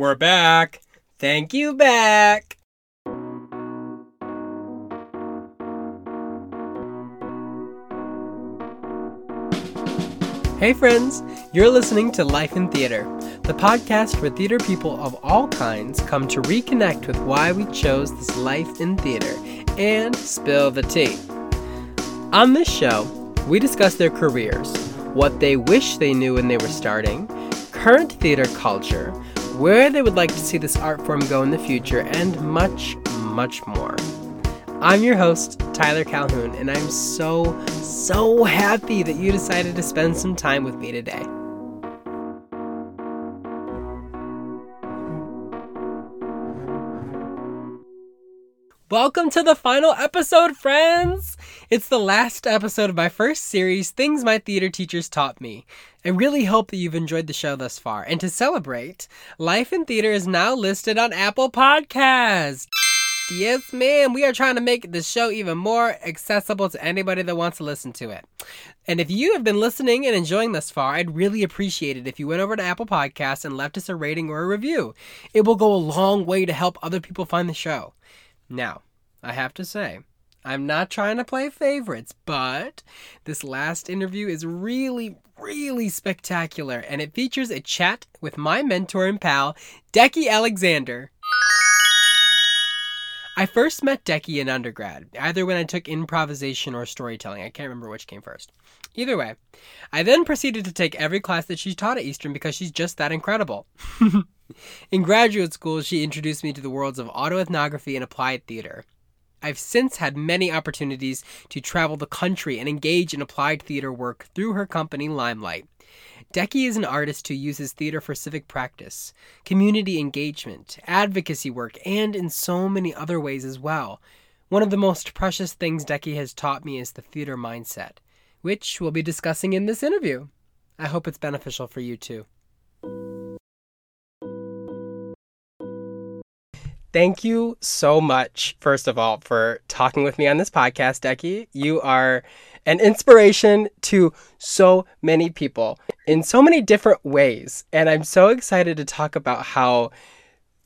We're back. Thank you, back. Hey, friends. You're listening to Life in Theater, the podcast where theater people of all kinds come to reconnect with why we chose this life in theater and spill the tea. On this show, we discuss their careers, what they wish they knew when they were starting, current theater culture, where they would like to see this art form go in the future, and much, much more. I'm your host, Tyler Calhoun, and I'm so, so happy that you decided to spend some time with me today. Welcome to the final episode, friends! It's the last episode of my first series, Things My Theater Teachers Taught Me. I really hope that you've enjoyed the show thus far. And to celebrate, Life in Theater is now listed on Apple Podcasts. Yes, ma'am. We are trying to make the show even more accessible to anybody that wants to listen to it. And if you have been listening and enjoying thus far, I'd really appreciate it if you went over to Apple Podcasts and left us a rating or a review. It will go a long way to help other people find the show. Now, I have to say, I'm not trying to play favorites, but this last interview is really, really spectacular, and it features a chat with my mentor and pal, Decky Alexander. I first met Decky in undergrad, either when I took improvisation or storytelling. I can't remember which came first. Either way, I then proceeded to take every class that she taught at Eastern because she's just that incredible. in graduate school, she introduced me to the worlds of autoethnography and applied theater. I've since had many opportunities to travel the country and engage in applied theater work through her company, Limelight. Decky is an artist who uses theater for civic practice, community engagement, advocacy work, and in so many other ways as well. One of the most precious things Decky has taught me is the theater mindset, which we'll be discussing in this interview. I hope it's beneficial for you too. Thank you so much, first of all, for talking with me on this podcast, Decky. You are an inspiration to so many people in so many different ways. And I'm so excited to talk about how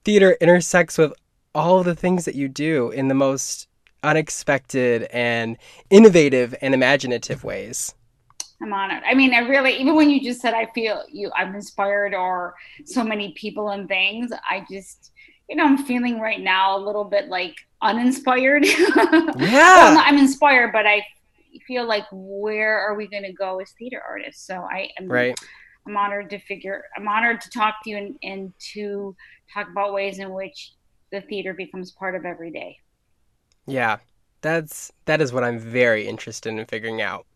theater intersects with all the things that you do in the most unexpected and innovative and imaginative ways. I'm honored. I mean, I really, even when you just said, I feel you, I'm inspired, or so many people and things, I just, you know, I'm feeling right now a little bit like uninspired. Yeah. well, I'm inspired, but I feel like where are we going to go as theater artists? So I am right. I'm honored to figure. I'm honored to talk to you and, and to talk about ways in which the theater becomes part of every day. Yeah, that's that is what I'm very interested in figuring out.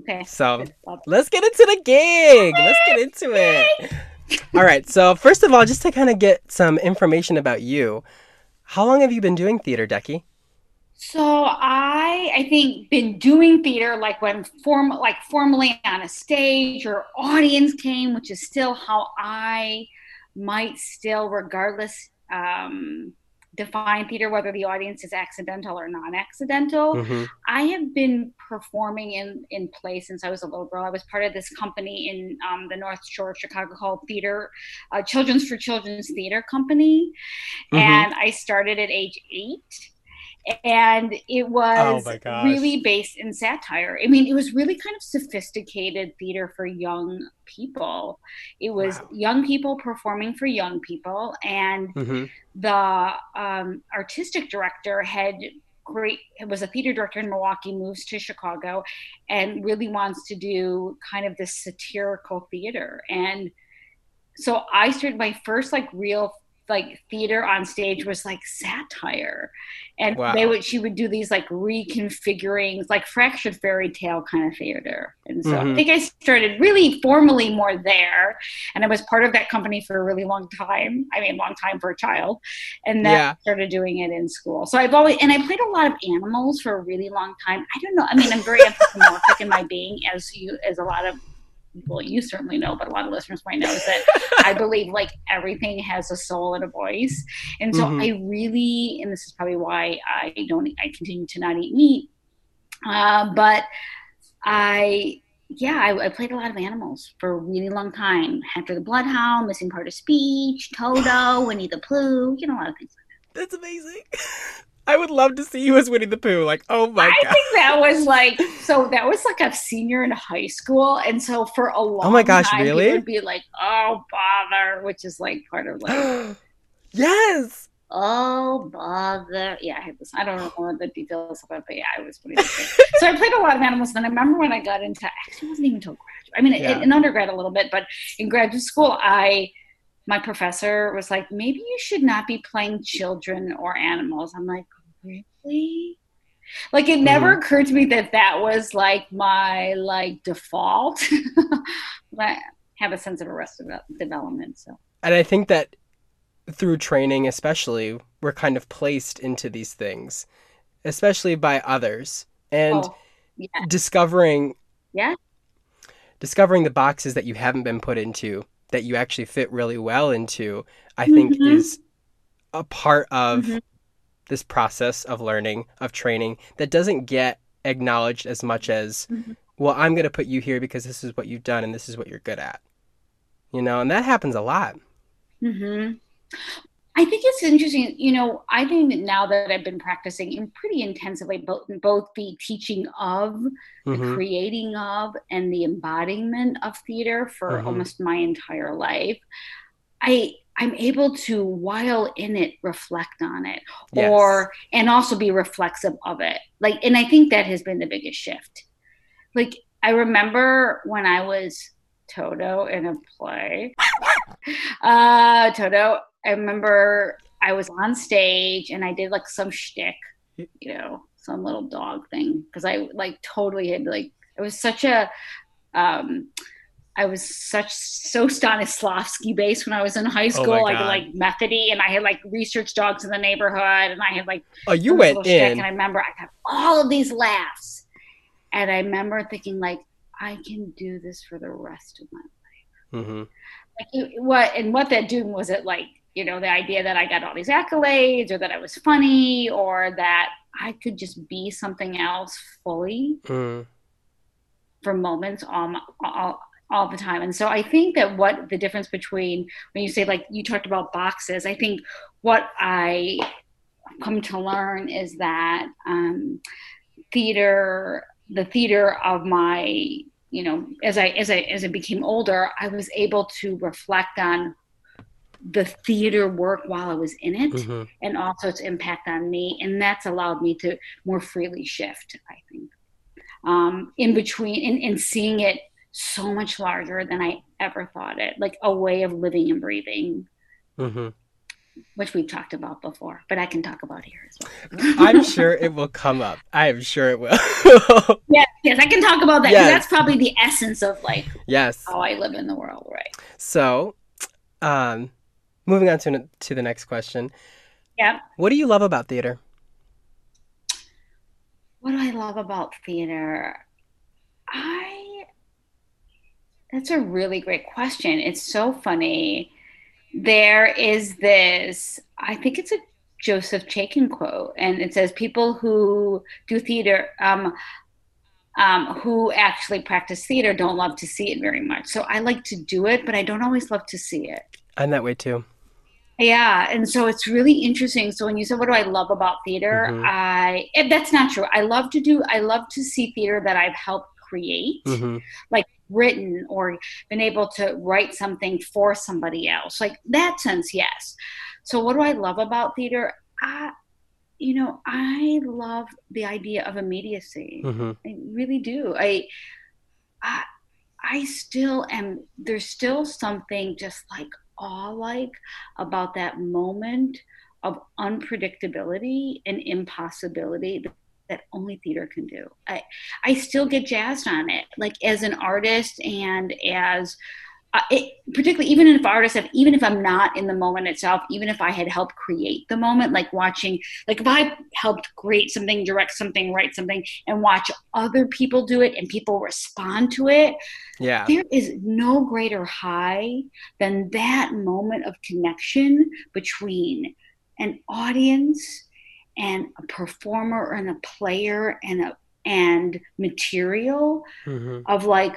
Okay. So let's get into the gig. Let's get into it. All right. So first of all, just to kind of get some information about you, how long have you been doing theater, Decky? So I I think been doing theater like when form like formally on a stage or audience came, which is still how I might still regardless um, define theater whether the audience is accidental or non-accidental. Mm-hmm. I have been performing in in play since I was a little girl. I was part of this company in um, the North Shore of Chicago called Theater uh, Children's for Children's Theater Company, Mm-hmm. and I started at age eight and it was my gosh. really based in satire. I mean, it was really kind of sophisticated theater for young people. It was Wow. young people performing for young people, and Mm-hmm. the um, artistic director had great was a theater director in milwaukee moves to chicago and really wants to do kind of this satirical theater and so i started my first like real like theater on stage was like satire. And Wow. they would she would do these like reconfigurings like fractured fairy tale kind of theater. And so Mhm. i think i started really formally more there. And i was part of that company for a really long time. I mean long time for a child. And then Yeah. started doing it in school. So i've always and i played a lot of animals for a really long time. I don't know. I mean i'm very anthropomorphic in my being as you as a lot of well you certainly know but a lot of listeners might know is that i believe like everything has a soul and a voice and so Mhm. i really and this is probably why i don't i continue to not eat meat uh, but i yeah, I, I, played a lot of animals for a really long time. After the Bloodhound, Missing Part of Speech, Toto, Winnie the Pooh, you know, a lot of things like that. That's amazing. I would love to see you as Winnie the Pooh. Like, oh my gosh. I god. think that was like so. That was like a senior in high school, and so for a long. Oh my gosh, time, really? It would be like, oh bother, which is like part of like, yes. oh bother. Yeah, I had this. I don't know what the details of it, but yeah, I was Winnie the Pooh. so I played a lot of animals. And I remember when I got into. Actually, it wasn't even until graduate. I mean, Yeah. in, in undergrad a little bit, but in graduate school, I. My professor was like, maybe you should not be playing children or animals. I'm like, really? Like it never mm-hmm. occurred to me that that was like my like default. but I have a sense of arrested development, so And I think that through training, especially, we're kind of placed into these things, especially by others, and oh, yeah, discovering yeah, discovering the boxes that you haven't been put into that you actually fit really well into. I think Mhm. is a part of Mhm. this process of learning of training that doesn't get acknowledged as much as Mhm. well i'm going to put you here because this is what you've done and this is what you're good at you know and that happens a lot hmm I think it's interesting. You know, I think that now that I've been practicing in pretty intensively, both both the teaching of, the Mhm. creating of, and the embodiment of theater for Mhm. almost my entire life, I I'm able to, while in it, reflect on it, Yes. or and also be reflexive of it. Like, and I think that has been the biggest shift. Like, I remember when I was Toto in a play. Uh, Toto, I remember I was on stage and I did like some shtick, you know, some little dog thing because I like totally had like it was such a um I was such so Stanislavski based when I was in high school, Oh like like methody, and I had like research dogs in the neighborhood, and I had like oh you went shtick, in and I remember I got all of these laughs, and I remember thinking like I can do this for the rest of my life. Mm-hmm. like what and what that doing was it like you know the idea that I got all these accolades or that I was funny or that I could just be something else fully mm. for moments all, my- all all the time and so I think that what the difference between when you say like you talked about boxes I think what I come to learn is that um, theater the theater of my you know as i as i as i became older i was able to reflect on the theater work while i was in it Mhm. and also its impact on me and that's allowed me to more freely shift i think. Um, in between and, in seeing it so much larger than i ever thought it like a way of living and breathing. Hmm which we've talked about before but i can talk about here as well. I'm sure it will come up. I'm sure it will. Yes yes i can talk about that Yes. that's probably the essence of like yes. how i live in the world right. So um moving on to to the next question yeah what do you love about theater what do I love about theater? I that's a really great question. It's so funny. There is this, I think it's a Joseph Chaikin quote, and it says, People who do theater, um, um, who actually practice theater don't love to see it very much. So I like to do it, but I don't always love to see it. i'm that way too Yeah, and so it's really interesting. So when you said, "What do I love about theater?" Mhm. I that's not true. I love to do. I love to see theater that I've helped create, hmm like written or been able to write something for somebody else. Like that sense, yes. So what do I love about theater? I, you know, I love the idea of immediacy. hmm I really do. I, I, I still am. There's still something just like awe-like about that moment of unpredictability and impossibility that only theater can do. I, I still get jazzed on it, like as an artist and as. Uh, it, particularly even if artists have even if i'm not in the moment itself even if i had helped create the moment like watching like if i helped create something direct something write something and watch other people do it and people respond to it yeah there is no greater high than that moment of connection between an audience and a performer and a player and a and material mm-hmm. of like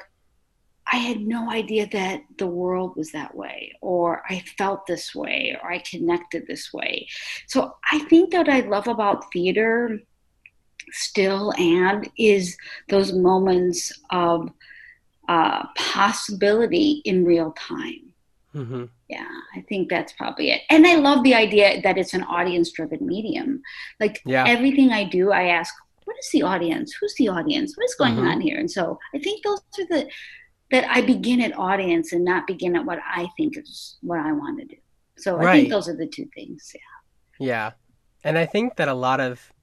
I had no idea that the world was that way, or I felt this way, or I connected this way. So I think that I love about theater still and is those moments of uh, possibility in real time. Mm-hmm. Yeah, I think that's probably it. And I love the idea that it's an audience driven medium. Like yeah. everything I do, I ask, what is the audience? Who's the audience? What is going mm-hmm. on here? And so I think those are the that I begin at audience and not begin at what I think is what I want to do. So right. I think those are the two things. Yeah. Yeah. And I think that a lot of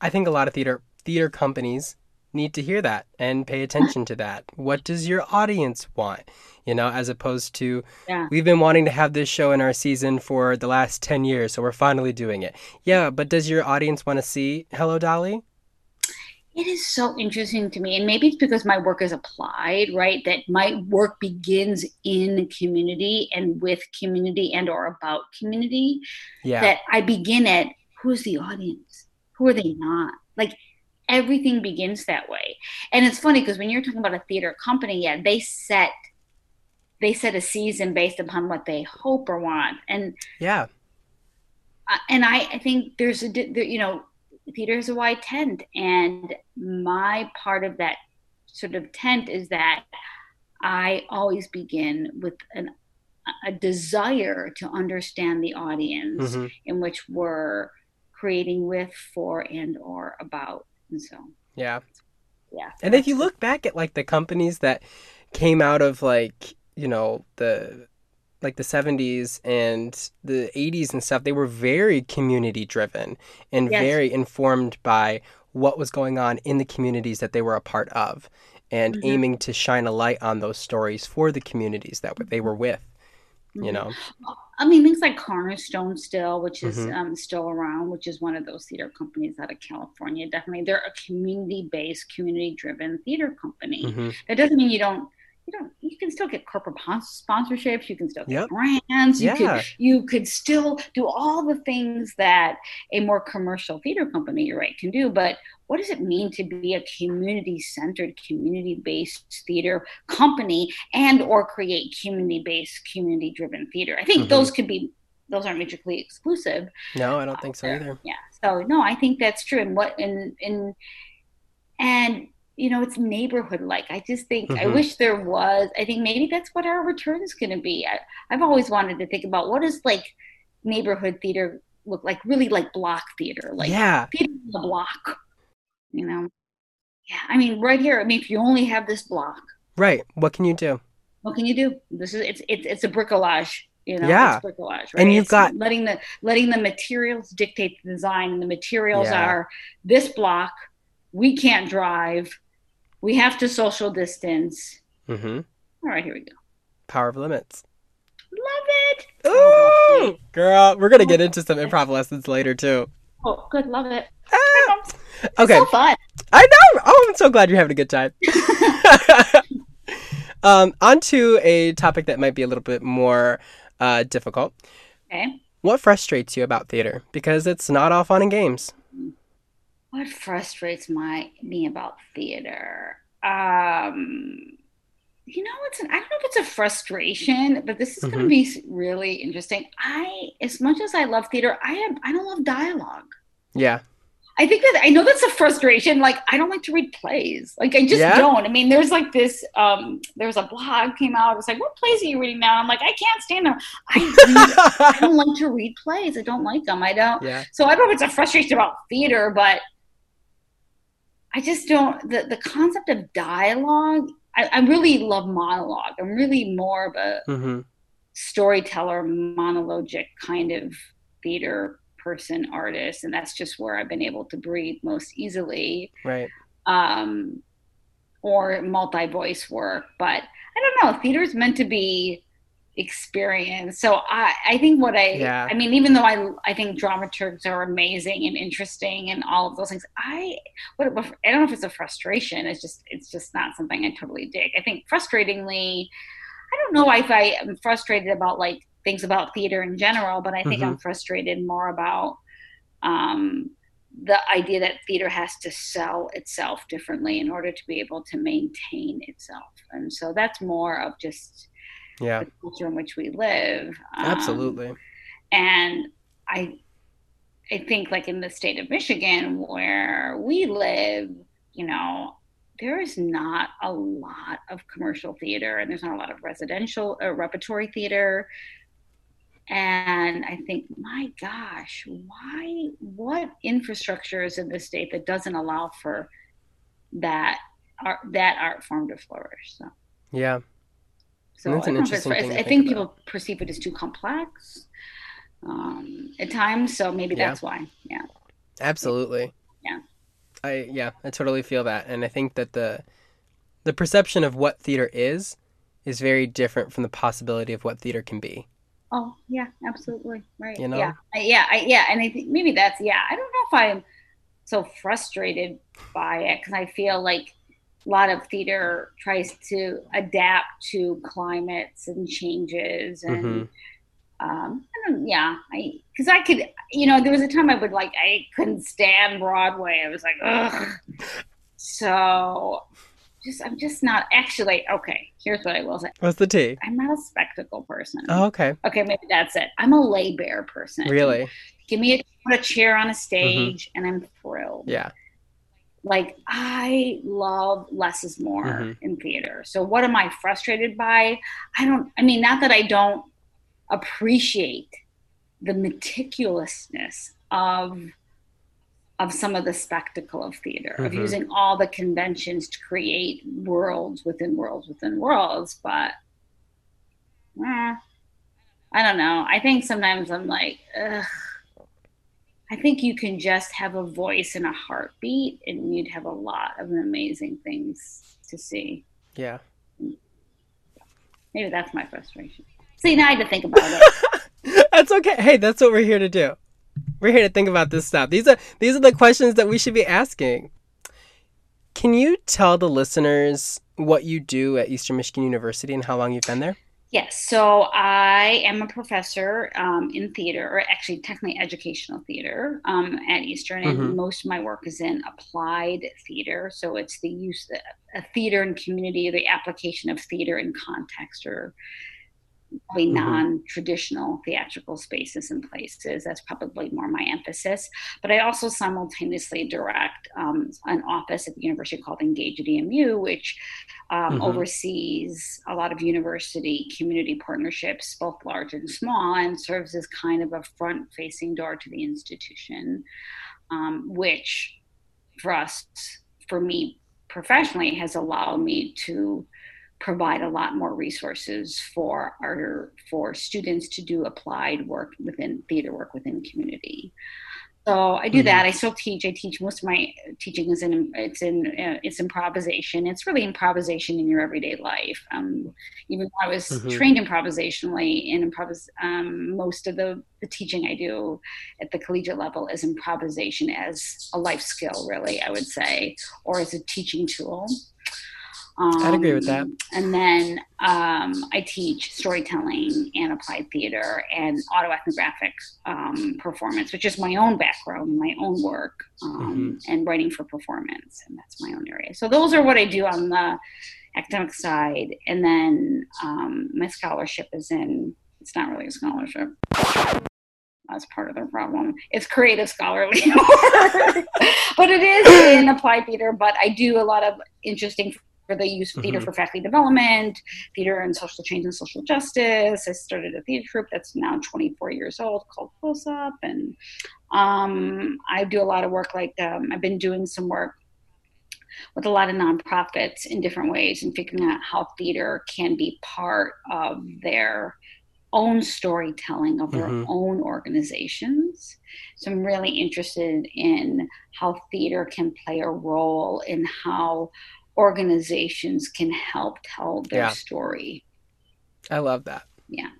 I think a lot of theater theater companies need to hear that and pay attention to that. What does your audience want? You know, as opposed to yeah. we've been wanting to have this show in our season for the last 10 years, so we're finally doing it. Yeah, but does your audience want to see Hello Dolly? It is so interesting to me and maybe it's because my work is applied right that my work begins in community and with community and or about community yeah. that i begin at who's the audience? Who are they not? Like everything begins that way. And it's funny because when you're talking about a theater company yeah they set they set a season based upon what they hope or want. And yeah. Uh, and I, I think there's a you know theater is a wide tent and my part of that sort of tent is that i always begin with an, a desire to understand the audience mm-hmm. in which we're creating with for and or about and so. Yeah. Yeah and if you look back at like the companies that came out of like you know the like the 70s and the 80s and stuff, they were very community driven and yes. very informed by what was going on in the communities that they were a part of and mm-hmm. aiming to shine a light on those stories for the communities that they were with. You mm-hmm. know, I mean, things like Cornerstone still, which is mm-hmm. um, still around, which is one of those theater companies out of California. Definitely, they're a community-based, community-driven theater company. Mm-hmm. That doesn't mean you don't you know you can still get corporate sponsorships you can still get yep. brands you yeah. could you could still do all the things that a more commercial theater company you're right can do but what does it mean to be a community centered community based theater company and or create community based community driven theater i think mm-hmm. those could be those aren't mutually exclusive no i don't think so either yeah so no i think that's true and what and and and you know it's neighborhood like i just think mm-hmm. i wish there was i think maybe that's what our return is going to be. I, i've always wanted to think about what does like neighborhood theater look like really like block theater like yeah. theater the block you know? Yeah i mean right here i mean if you only have this block. Right what can you do? What can you do? This is it's it's, it's a bricolage you know? Yeah. It's bricolage right? and you've it's got letting the letting the materials dictate the design and the materials yeah. are this block we can't drive we have to social distance. Mm-hmm. All right, here we go. Power of limits. Love it. Ooh, girl, we're gonna get into some improv lessons later too. Oh, good, love it. Ah. Okay, so fun. I know. Oh, I'm so glad you're having a good time. um, on to a topic that might be a little bit more uh, difficult. Okay. What frustrates you about theater? Because it's not all fun and games what frustrates my me about theater um you know it's an, i don't know if it's a frustration but this is mm-hmm. going to be really interesting i as much as i love theater i am i don't love dialogue yeah I think that I know that's a frustration. Like I don't like to read plays. Like I just yeah. don't. I mean, there's like this. Um, there's a blog came out. It's like, what plays are you reading now? I'm like, I can't stand them. I, read, I don't like to read plays. I don't like them. I don't. Yeah. So I don't know if it's a frustration about theater, but I just don't the the concept of dialogue. I, I really love monologue. I'm really more of a mm-hmm. storyteller, monologic kind of theater person, artist, and that's just where I've been able to breathe most easily. Right. Um, or multi voice work, but I don't know. Theater is meant to be experience. So I, I think what I, yeah. I mean, even though I, I think dramaturgs are amazing and interesting and all of those things, I, what, I don't know if it's a frustration. It's just, it's just not something I totally dig. I think frustratingly, I don't know if I am frustrated about like things about theater in general, but I think mm-hmm. I'm frustrated more about, um, the idea that theater has to sell itself differently in order to be able to maintain itself. And so that's more of just yeah. the culture in which we live. Um, Absolutely. And I I think like in the state of Michigan where we live, you know, there is not a lot of commercial theater and there's not a lot of residential or uh, repertory theater and i think my gosh why what infrastructure is in the state that doesn't allow for that art that art form to flourish so yeah so that's an interesting thing i, think, people perceive it as too complex um, at times so maybe yeah. that's why yeah absolutely yeah i yeah i totally feel that and i think that the the perception of what theater is is very different from the possibility of what theater can be Oh yeah, absolutely right. You know? Yeah, yeah, I, yeah, and I think maybe that's yeah. I don't know if I'm so frustrated by it because I feel like a lot of theater tries to adapt to climates and changes and. Mm-hmm. Um, I don't, yeah, I because I could, you know, there was a time I would like I couldn't stand Broadway. I was like, ugh. So just I'm just not actually okay. Here's what I will say. What's the T? I'm not a spectacle person. Oh, okay. Okay, maybe that's it. I'm a lay bare person. Really? Give me a, a chair on a stage mm-hmm. and I'm thrilled. Yeah. Like I love less is more mm-hmm. in theater. So what am I frustrated by? I don't I mean not that I don't appreciate the meticulousness of of some of the spectacle of theater, mm-hmm. of using all the conventions to create worlds within worlds within worlds. But eh, I don't know. I think sometimes I'm like, ugh. I think you can just have a voice and a heartbeat, and you'd have a lot of amazing things to see. Yeah. Maybe that's my frustration. See, now I had to think about it. that's okay. Hey, that's what we're here to do. We're here to think about this stuff. These are these are the questions that we should be asking. Can you tell the listeners what you do at Eastern Michigan University and how long you've been there? Yes, so I am a professor um, in theater, or actually technically educational theater um, at Eastern, and mm-hmm. most of my work is in applied theater. So it's the use of theater and community, the application of theater in context or probably mm-hmm. non-traditional theatrical spaces and places. That's probably more my emphasis. But I also simultaneously direct um, an office at the university called Engage at EMU, which um, mm-hmm. oversees a lot of university community partnerships, both large and small, and serves as kind of a front-facing door to the institution, um, which for us, for me professionally, has allowed me to provide a lot more resources for our for students to do applied work within theater work within community. So I do mm-hmm. that. I still teach. I teach most of my teaching is in it's in uh, it's improvisation. It's really improvisation in your everyday life. Um, even though I was mm-hmm. trained improvisationally in improvis, um, most of the the teaching I do at the collegiate level is improvisation as a life skill. Really, I would say, or as a teaching tool. Um, I'd agree with that. Um, and then um, I teach storytelling and applied theater and autoethnographic um, performance, which is my own background, my own work, um, mm-hmm. and writing for performance. And that's my own area. So those are what I do on the academic side. And then um, my scholarship is in, it's not really a scholarship. That's part of the problem. It's creative scholarly work, but it is in applied theater. But I do a lot of interesting for the use of theater mm-hmm. for faculty development, theater and social change and social justice. I started a theater troupe that's now 24 years old called Close Up, and um, I do a lot of work. Like um, I've been doing some work with a lot of nonprofits in different ways and figuring out how theater can be part of their own storytelling of their mm-hmm. own organizations. So I'm really interested in how theater can play a role in how organizations can help tell their yeah. story. I love that. Yeah.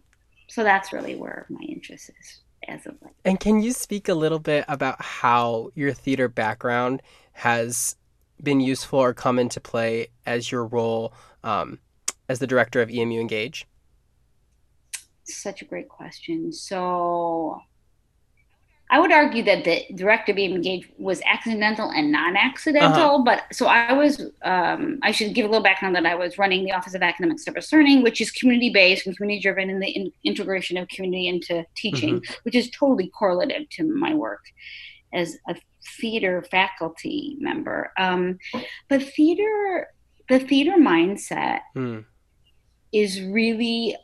So that's really where my interest is as of late. And can you speak a little bit about how your theater background has been useful or come into play as your role um, as the director of EMU Engage? Such a great question. So I would argue that the director being engaged was accidental and non-accidental. Uh-huh. But so I was, um, I should give a little background that I was running the Office of Academic Service Learning, which is community-based and community-driven in the in- integration of community into teaching, mm-hmm. which is totally correlative to my work as a theater faculty member. Um, but theater, the theater mindset mm. is really,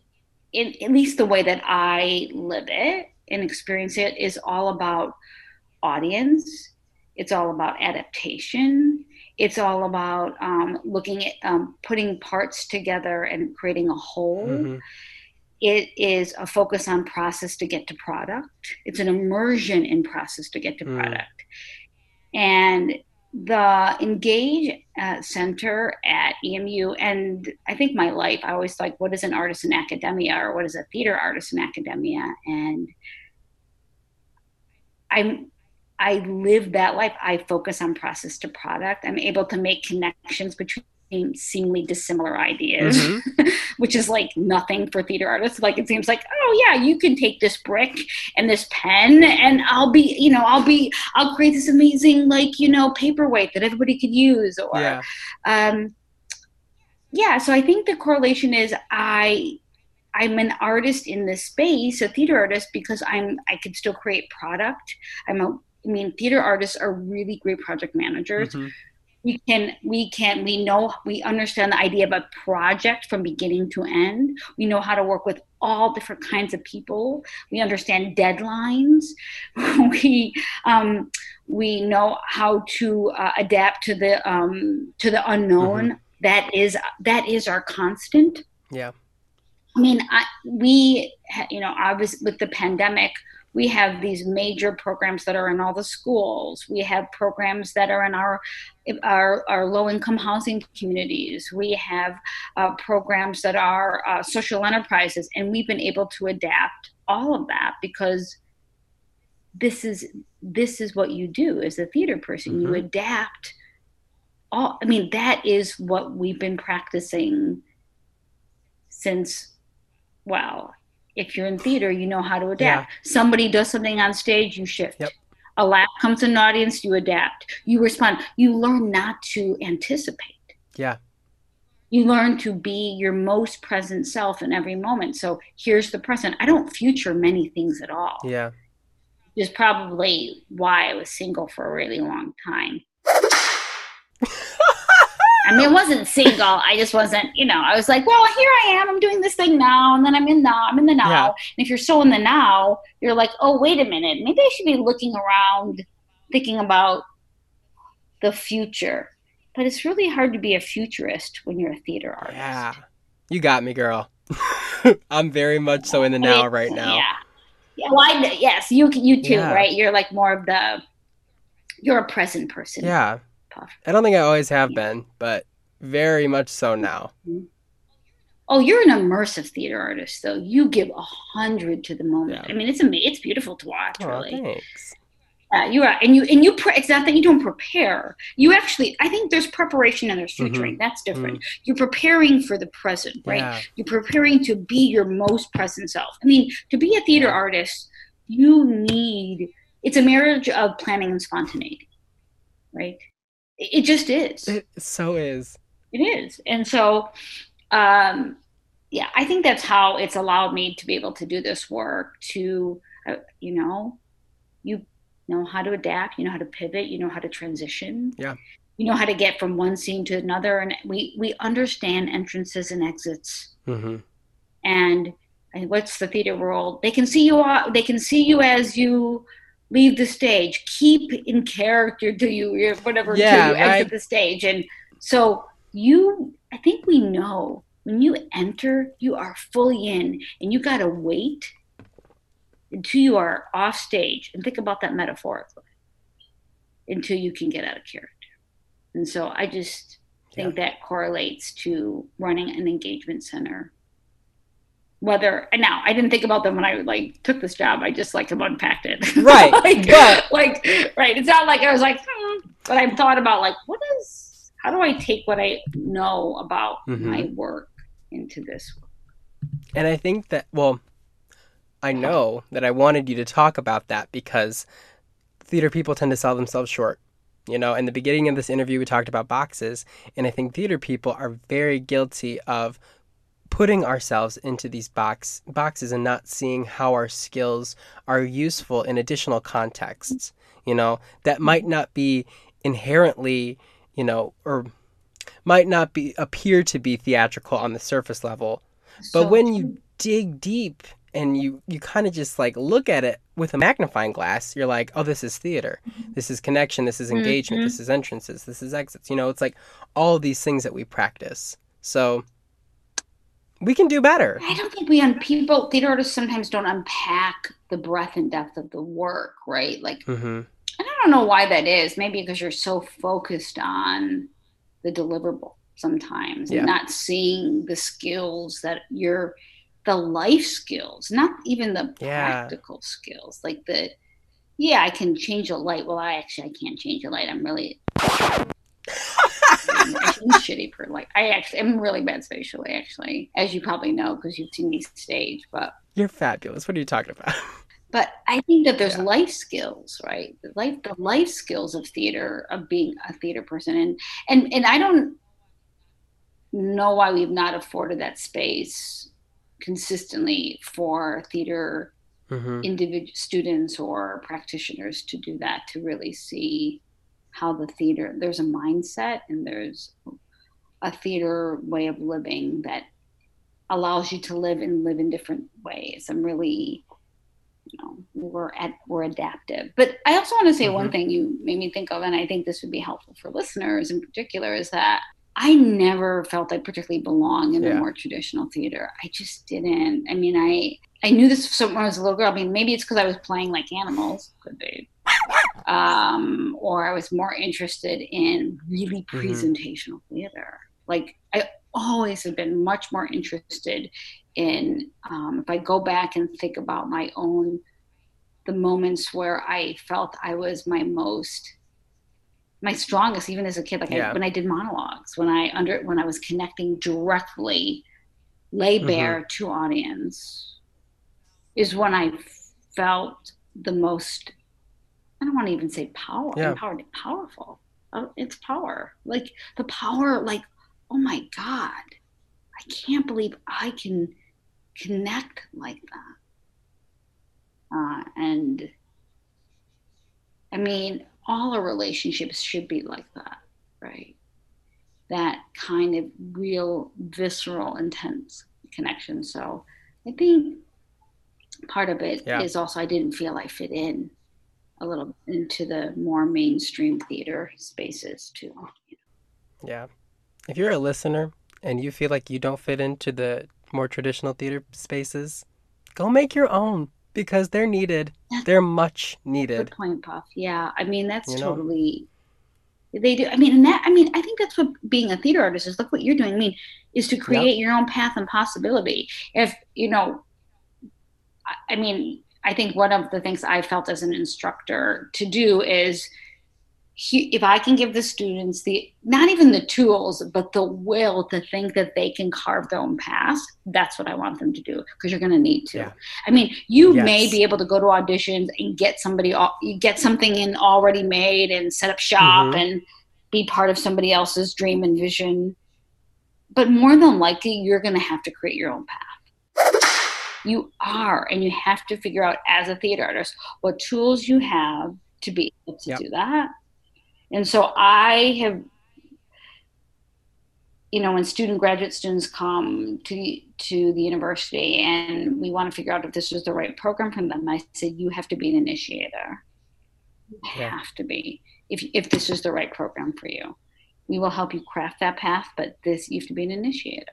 in, at least the way that I live it and experience it is all about audience. It's all about adaptation. It's all about um, looking at um, putting parts together and creating a whole. Mm-hmm. It is a focus on process to get to product. It's an immersion in process to get to mm. product. And the Engage uh, Center at EMU, and I think my life, I always like, what is an artist in academia or what is a theater artist in academia? And I'm I live that life. I focus on process to product. I'm able to make connections between seemingly dissimilar ideas, mm-hmm. which is like nothing for theater artists. Like it seems like, oh yeah, you can take this brick and this pen, and I'll be, you know, I'll be, I'll create this amazing like you know paperweight that everybody could use, or, yeah. um, yeah. So I think the correlation is I I'm an artist in this space, a theater artist, because I'm I can still create product. I'm a I mean, theater artists are really great project managers. Mm-hmm. We can we can we know we understand the idea of a project from beginning to end. We know how to work with all different kinds of people. We understand deadlines. we um, we know how to uh, adapt to the um, to the unknown. Mm-hmm. That is that is our constant. Yeah I mean, I, we, you know, obviously with the pandemic, we have these major programs that are in all the schools. We have programs that are in our our, our low income housing communities. We have uh, programs that are uh, social enterprises, and we've been able to adapt all of that because this is this is what you do as a theater person. Mm-hmm. You adapt. All I mean, that is what we've been practicing since well, if you're in theater, you know how to adapt. Yeah. Somebody does something on stage, you shift. Yep. A laugh comes to an audience, you adapt. You respond. You learn not to anticipate. Yeah. You learn to be your most present self in every moment. So here's the present. I don't future many things at all. Yeah. Is probably why I was single for a really long time. I mean, it wasn't single. I just wasn't, you know, I was like, well, here I am. I'm doing this thing now. And then I'm in now. I'm in the now. Yeah. And if you're so in the now, you're like, oh, wait a minute. Maybe I should be looking around, thinking about the future. But it's really hard to be a futurist when you're a theater artist. Yeah. You got me, girl. I'm very much so in the now right now. Yeah. Yeah, well, I, yes, you you too, yeah. right? You're like more of the you're a present person. Yeah. I don't think I always have been, but very much so now. Oh, you're an immersive theater artist, though. You give a hundred to the moment. Yeah. I mean, it's amazing. It's beautiful to watch. Oh, really. Thanks. Yeah, you are, and you and you. Pre- it's not that you don't prepare. You actually, I think there's preparation and there's futuring. Mm-hmm. That's different. Mm-hmm. You're preparing for the present, right? Yeah. You're preparing to be your most present self. I mean, to be a theater artist, you need. It's a marriage of planning and spontaneity, right? It just is. It so is. It is. And so, um, yeah, I think that's how it's allowed me to be able to do this work to, uh, you know, you know how to adapt, you know how to pivot, you know how to transition. Yeah. You know how to get from one scene to another. And we, we understand entrances and exits. Mm-hmm. And, and what's the theater world? They can see you, they can see you as you, leave the stage. Keep in character Do you whatever yeah, you right. exit the stage. And so you, I think we know when you enter, you are fully in, and you gotta wait until you are off stage. And think about that metaphorically until you can get out of character. And so I just think yeah. that correlates to running an engagement center whether and now I didn't think about them when I like took this job. I just like have unpacked it. Right. like, but, like right. It's not like I was like, hmm. but I've thought about like what is how do I take what I know about mm-hmm. my work into this And I think that well I know that I wanted you to talk about that because theater people tend to sell themselves short. You know, in the beginning of this interview, we talked about boxes, and I think theater people are very guilty of putting ourselves into these box boxes and not seeing how our skills are useful in additional contexts. You know, that might not be inherently, you know, or might not be appear to be theatrical on the surface level, but So when you dig deep and you you kind of just like look at it with a magnifying glass, you're like, oh, this is theater. This is connection. This is engagement. Mhm. This is entrances. This is exits. You know, it's like all these things that we practice. So we can do better. I don't think we un people theater artists sometimes don't unpack the breadth and depth of the work, right? Like hmm and I don't know why that is. Maybe because you're so focused on the deliverable sometimes Yeah. and not seeing the skills that you're the life skills, not even the Yeah. practical skills. Like the yeah, I can change a light. Well, I actually I can't change a light. I'm really I'm shitty for like I actually am really bad spatially actually, as you probably know because you've seen me stage. But You're fabulous. What are you talking about? but I think that there's Yeah. life skills, right? The life the life skills of theater of being a theater person, and and and I don't know why we've not afforded that space consistently for theater hmm individual students or practitioners to do that to really see how the theater there's a mindset and there's a theater way of living that allows you to live and live in different ways. I'm really you know we're at we're adaptive. But i also want to say one Mhm. thing you made me think of and i think this would be helpful for listeners in particular is that i never felt i particularly belong in the more traditional theater. I just didn't. I mean i I knew this when I was a little girl. I mean, maybe it's because I was playing like animals, could be, um, or I was more interested in really Mhm. presentational theater. Like I always have been much more interested in. Um, if I go back and think about my own, the moments where I felt I was my most my strongest even as a kid like Yeah. I, when i did monologues when i under when i was connecting directly lay Mm-hmm. bare to audience is when I felt the most. I don't want to even say power. Yeah. Empowered, powerful. Oh, it's power. Like the power. Like, oh my god, I can't believe I can connect like that. Uh, and I mean, all our relationships should be like that, right? That kind of real, visceral, intense connection. So I think part of it is Yeah. also I didn't feel I fit in a little into the more mainstream theater spaces too. Yeah. If you're a listener and you feel like you don't fit into the more traditional theater spaces, go make your own because they're needed. They're much Good needed. point, Puff. Yeah, I mean that's You know? totally. They do. I mean, and that. I mean, I think that's what being a theater artist is. Look what you're doing. I mean, is to create your own path and possibility. If you know, I mean, I think one of the things I felt as an instructor to do is, he, if I can give the students the not even the tools, but the will to think that they can carve their own path, that's what I want them to do because you're going to need to. Yeah. I mean, you may be able to go to auditions and get somebody, you get something in already made and set up shop Mhm. and be part of somebody else's dream and vision. But more than likely, you're going to have to create your own path. You are, and you have to figure out as a theater artist what tools you have to be able to Yep. do that. And so I have you know, when student graduate students come to the, to the university and we want to figure out if this is the right program for them, I said you have to be an initiator. You Yeah. have to be if if this is the right program for you. We will help you craft that path, but this you have to be an initiator.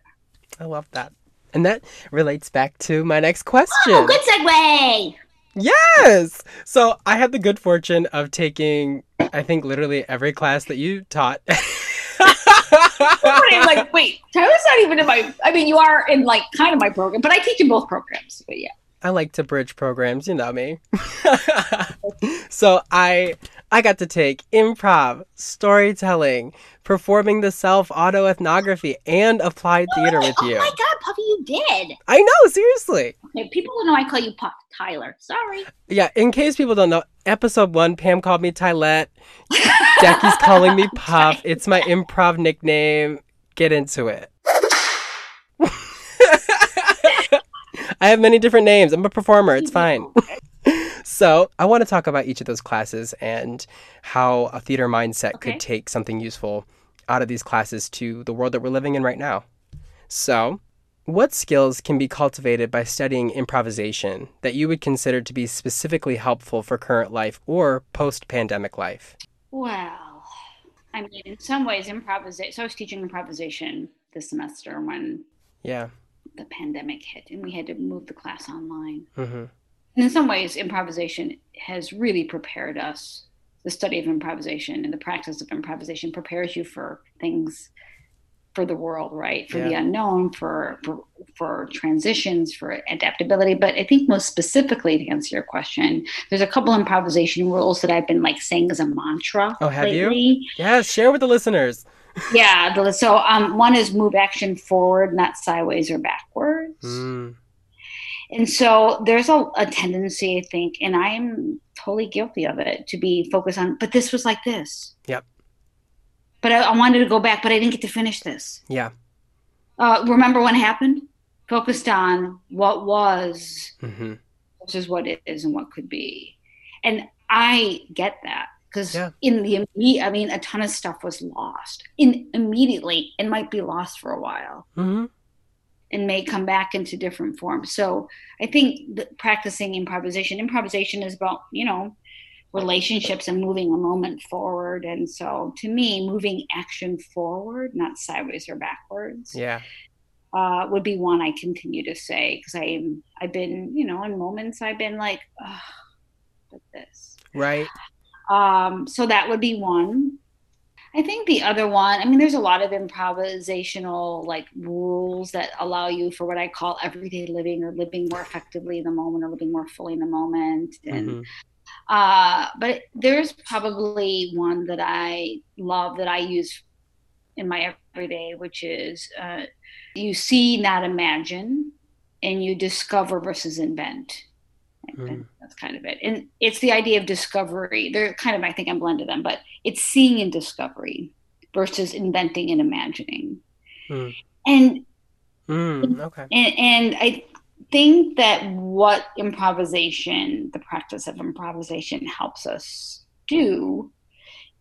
I love that. And that relates back to my next oh, question. Oh, good segue. Yes. So I had the good fortune of taking, I think, literally every class that you taught. I'm like, wait, Tyler's not even in my. I mean, you are in like kind of my program, but I teach in both programs. But yeah, I like to bridge programs, you know me. so I I got to take improv, storytelling, performing the self auto ethnography and applied oh theater with you. Oh my God, did. I know, seriously. Okay, people know I call you Puff Tyler. Sorry. Yeah, in case people don't know, episode one, Pam called me Tylette. Jackie's calling me Puff. It's my improv nickname. Get into it. I have many different names. I'm a performer. It's fine. so, I want to talk about each of those classes and how a theater mindset Okay. could take something useful out of these classes to the world that we're living in right now. So, what skills can be cultivated by studying improvisation that you would consider to be specifically helpful for current life or post pandemic life? Well, I mean, in some ways, improvisation. So I was teaching improvisation this semester when Yeah. the pandemic hit and we had to move the class online. hmm And in some ways, improvisation has really prepared us. The study of improvisation and the practice of improvisation prepares you for things for the world, right? For the unknown, for, for for transitions, for adaptability. But I think most specifically to answer your question, there's a couple improvisation rules that I've been like saying as a mantra. Oh, have you? lately. Yes, share with the listeners. Yeah. the- So um, one is move action forward, not sideways or backwards. Mm, And so there's a, a tendency, I think, and I am totally guilty of it, to be focused on, but this was like this. Yep. But I, I wanted to go back, but I didn't get to finish this. yeah. Uh, remember what happened? Focused on what was hmm versus what is and what could be. And I get that because Yeah. in the immediate, I mean, a ton of stuff was lost in immediately and might be lost for a while. hmm and may come back into different forms. So I think practicing improvisation, improvisation is about, you know, relationships and moving a moment forward. And so to me, moving action forward, not sideways or backwards, Yeah. uh, would be one I continue to say because I'm I've been, you know, in moments I've been like, oh, but this. Right. Um, so that would be one. I think the other one, I mean, there's a lot of improvisational like rules that allow you for what I call everyday living or living more effectively in the moment or living more fully in the moment. And Mhm. Uh, but there's probably one that I love that I use in my everyday, which is uh, you see, not imagine, and you discover versus invent. Mm. That's kind of it. And it's the idea of discovery. They're kind of, I think I'm blended them, but it's seeing and discovery versus inventing and imagining. Mm. And Mm, okay. and, and I think that what improvisation, the practice of improvisation, helps us do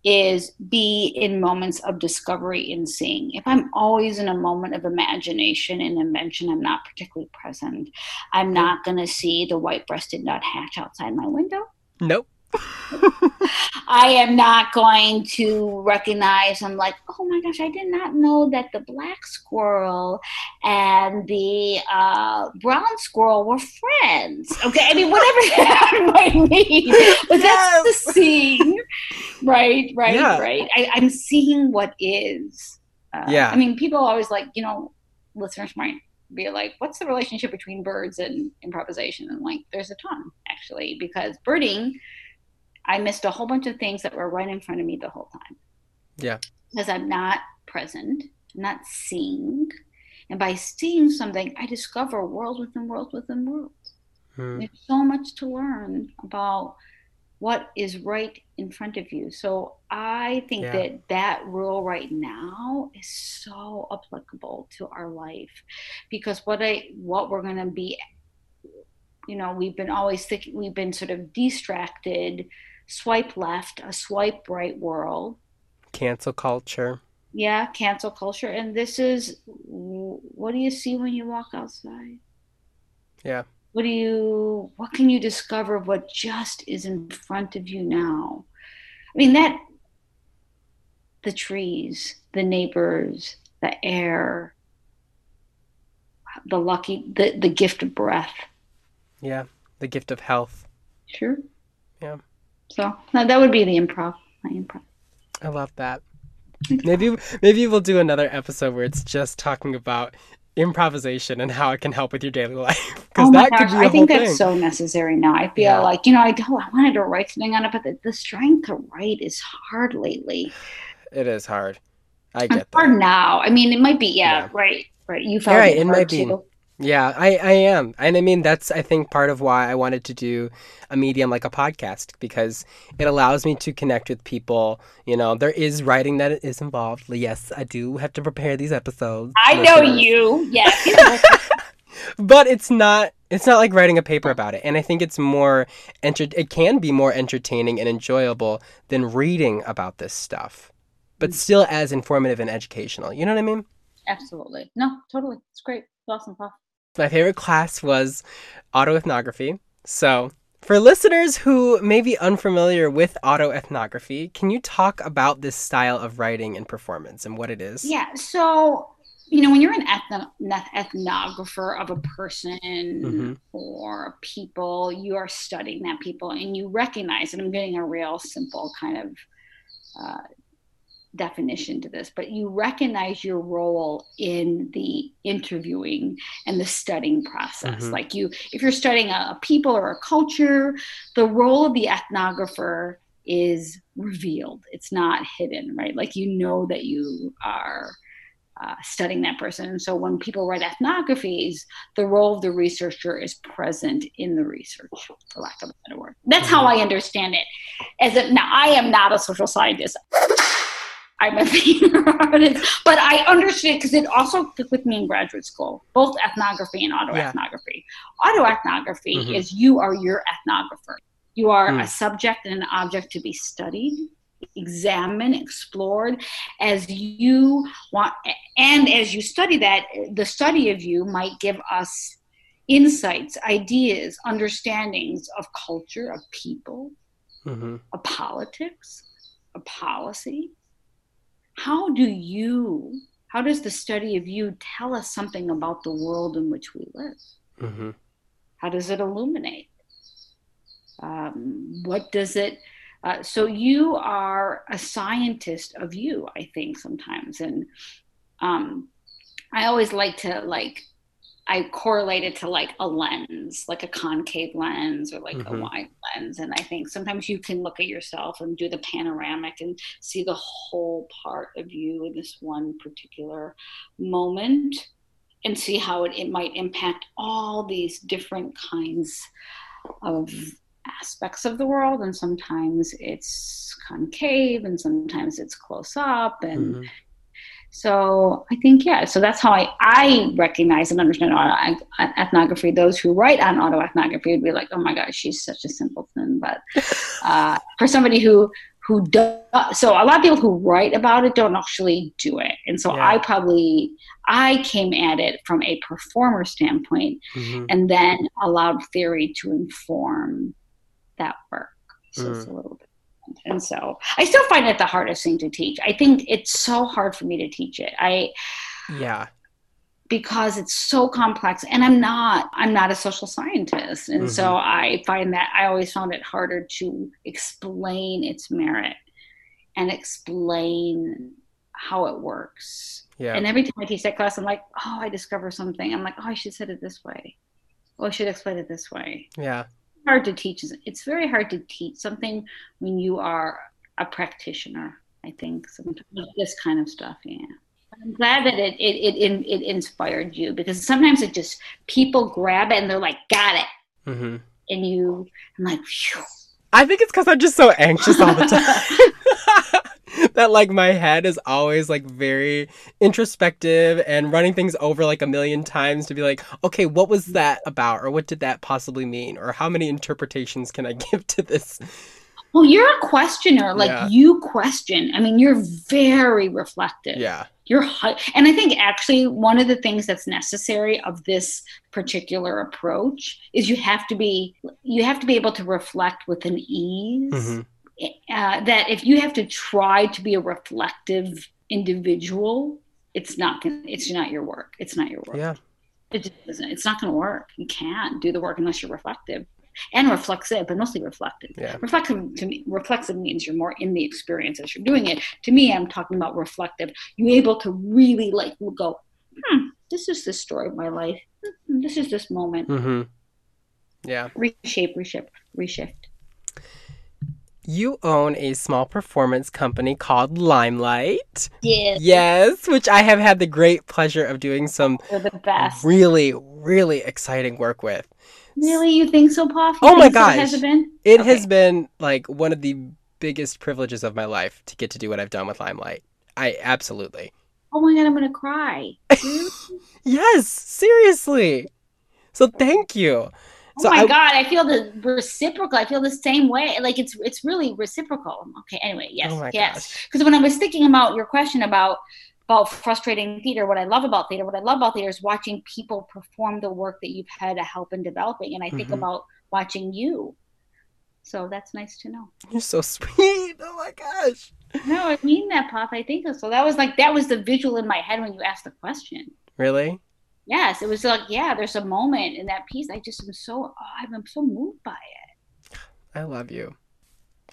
is be in moments of discovery and seeing. If I'm always in a moment of imagination and invention, I'm not particularly present. I'm not going to see the white breasted nuthatch outside my window. Nope. I am not going to recognize. I'm like, oh my gosh, I did not know that the black squirrel and the uh, brown squirrel were friends. Okay, I mean, whatever that might mean, but that's the scene, right? Right? Yeah. Right? I, I'm seeing what is. Uh, Yeah. I mean, people always like, you know, listeners might be like, what's the relationship between birds and improvisation? And like, there's a ton actually, because birding, I missed a whole bunch of things that were right in front of me the whole time. Yeah. Because I'm not present, I'm not seeing. And by seeing something, I discover worlds within worlds within worlds. Mm, There's so much to learn about what is right in front of you. So I think Yeah. that that rule right now is so applicable to our life because what I what we're going to be you know, we've been always thinking we've been sort of distracted, swipe left, a swipe right world. Cancel culture. Yeah, cancel culture and this is what do you see when you walk outside? Yeah. what do you what can you discover of what just is in front of you now i mean that the trees the neighbors the air the lucky the, the gift of breath Yeah. The gift of health. sure Yeah. So that would be the improv my improv I love that. Maybe maybe we'll do another episode where it's just talking about improvisation and how it can help with your daily life because oh that gosh could be i think thing. that's so necessary now i feel Yeah. like you know i don't oh, i wanted to write something on it but the, the strength to write is hard lately It is hard. I get Or that. now. I mean, it might be. Yeah, Yeah. right. Right. You felt right, it, it hard might be. too. Yeah, I, I am. And I mean, that's, I think, part of why I wanted to do a medium like a podcast because it allows me to connect with people. You know, there is writing that is involved. Yes, I do have to prepare these episodes. I know listeners. you. Yes. but it's not it's not like writing a paper about it and i think it's more enter- it can be more entertaining and enjoyable than reading about this stuff but mm. still as informative and educational you know what i mean Absolutely. No, totally. It's great. It's awesome. My favorite class was autoethnography so for listeners who may be unfamiliar with autoethnography can you talk about this style of writing and performance and what it is Yeah. So, you know, when you're an ethno- ethnographer of a person Mhm. or people, you are studying that people and you recognize, and I'm getting a real simple kind of uh, definition to this, but you recognize your role in the interviewing and the studying process. Mhm. Like you, if you're studying a, a people or a culture, the role of the ethnographer is revealed. It's not hidden, right? Like you know that you are uh, studying that person. And so when people write ethnographies, the role of the researcher is present in the research, for lack of a better word. That's how I understand it. As a, now, I am not a social scientist. I'm a theater artist, but I understand because it also clicked with me in graduate school, both ethnography and autoethnography. Autoethnography Mhm. is you are your ethnographer. You are Mm. a subject and an object to be studied, examined, explored as you want. And as you study that, the study of you might give us insights, ideas, understandings of culture, of people, hmm of politics, of policy. How do you, how does the study of you tell us something about the world in which we live? hmm How does it illuminate? Um, what does it? Uh, so you are a scientist of you, I think sometimes, and um, I always like to like I correlated it to like a lens, like a concave lens or like a Mhm. wide lens. And I think sometimes you can look at yourself and do the panoramic and see the whole part of you in this one particular moment and see how it, it might impact all these different kinds of aspects of the world. And sometimes it's concave and sometimes it's close up and hmm so I think yeah. So that's how I I recognize and understand auto ethnography. Those who write on autoethnography would be like, oh my gosh, she's such a simpleton. But uh, for somebody who who does, so a lot of people who write about it don't actually do it. And so Yeah. I probably I came at it from a performer standpoint, hmm and then allowed theory to inform that work. So it's a little bit. And so I still find it the hardest thing to teach. I think it's so hard for me to teach it. I yeah because it's so complex and I'm not I'm not a social scientist. And so mm-hmm. I find that I always found it harder to explain its merit and explain how it works. yeah And every time I teach that class I'm like, "Oh, I discover something." I'm like, "Oh, I should have said it this way." Oh, I should explain it this way yeah hard to teach. It's very hard to teach something when you are a practitioner. I think sometimes this kind of stuff. Yeah. I'm glad that it it, it it it inspired you because sometimes it just people grab it and they're like, got it, hmm and you, I'm like, phew. I think it's because I'm just so anxious all the time. that like my head is always like very introspective and running things over like a million times to be like, okay, what was that about? Or what did that possibly mean? Or how many interpretations can I give to this? Well, you're a questioner. Like Yeah. you question. I mean, you're very reflective. Yeah. you're and i think actually one of the things that's necessary of this particular approach is you have to be you have to be able to reflect with an ease hmm uh, that if you have to try to be a reflective individual it's not gonna, it's not your work. It's not your work. Yeah. it just isn't. It's not going to work. You can't do the work unless you're reflective. And reflexive but mostly reflective. Yeah. reflexive to me reflexive means you're more in the experience as you're doing it. To me i'm talking about reflective. You're able to really like go hmm this is the story of my life. This is this moment. Hmm Yeah. reshape reshape, reshift you own a small performance company called Limelight. Yes. Yes, which I have had the great pleasure of doing some really, really exciting work with. Really? You think so? You Oh my think so? gosh. Has it been? It Okay. has been like one of the biggest privileges of my life to get to do what I've done with Limelight. I absolutely. Oh my god, I'm gonna cry. Yes, seriously. So thank you. Oh my I- god, I feel the reciprocal. I feel the same way. Like it's it's really reciprocal. Okay. Anyway, yes, Oh yes. Because when I was thinking about your question about about frustrating theater, what I love about theater, what I love about theater is watching people perform the work that you've had a help in developing, and I think Mhm. about watching you. So that's nice to know. You're so sweet. Oh my gosh. No, I mean that, Pop. I think so. That was like that was the visual in my head when you asked the question. Really? Yes, it was like yeah. There's a moment in that piece. I just am so oh, I'm so moved by it. I love you.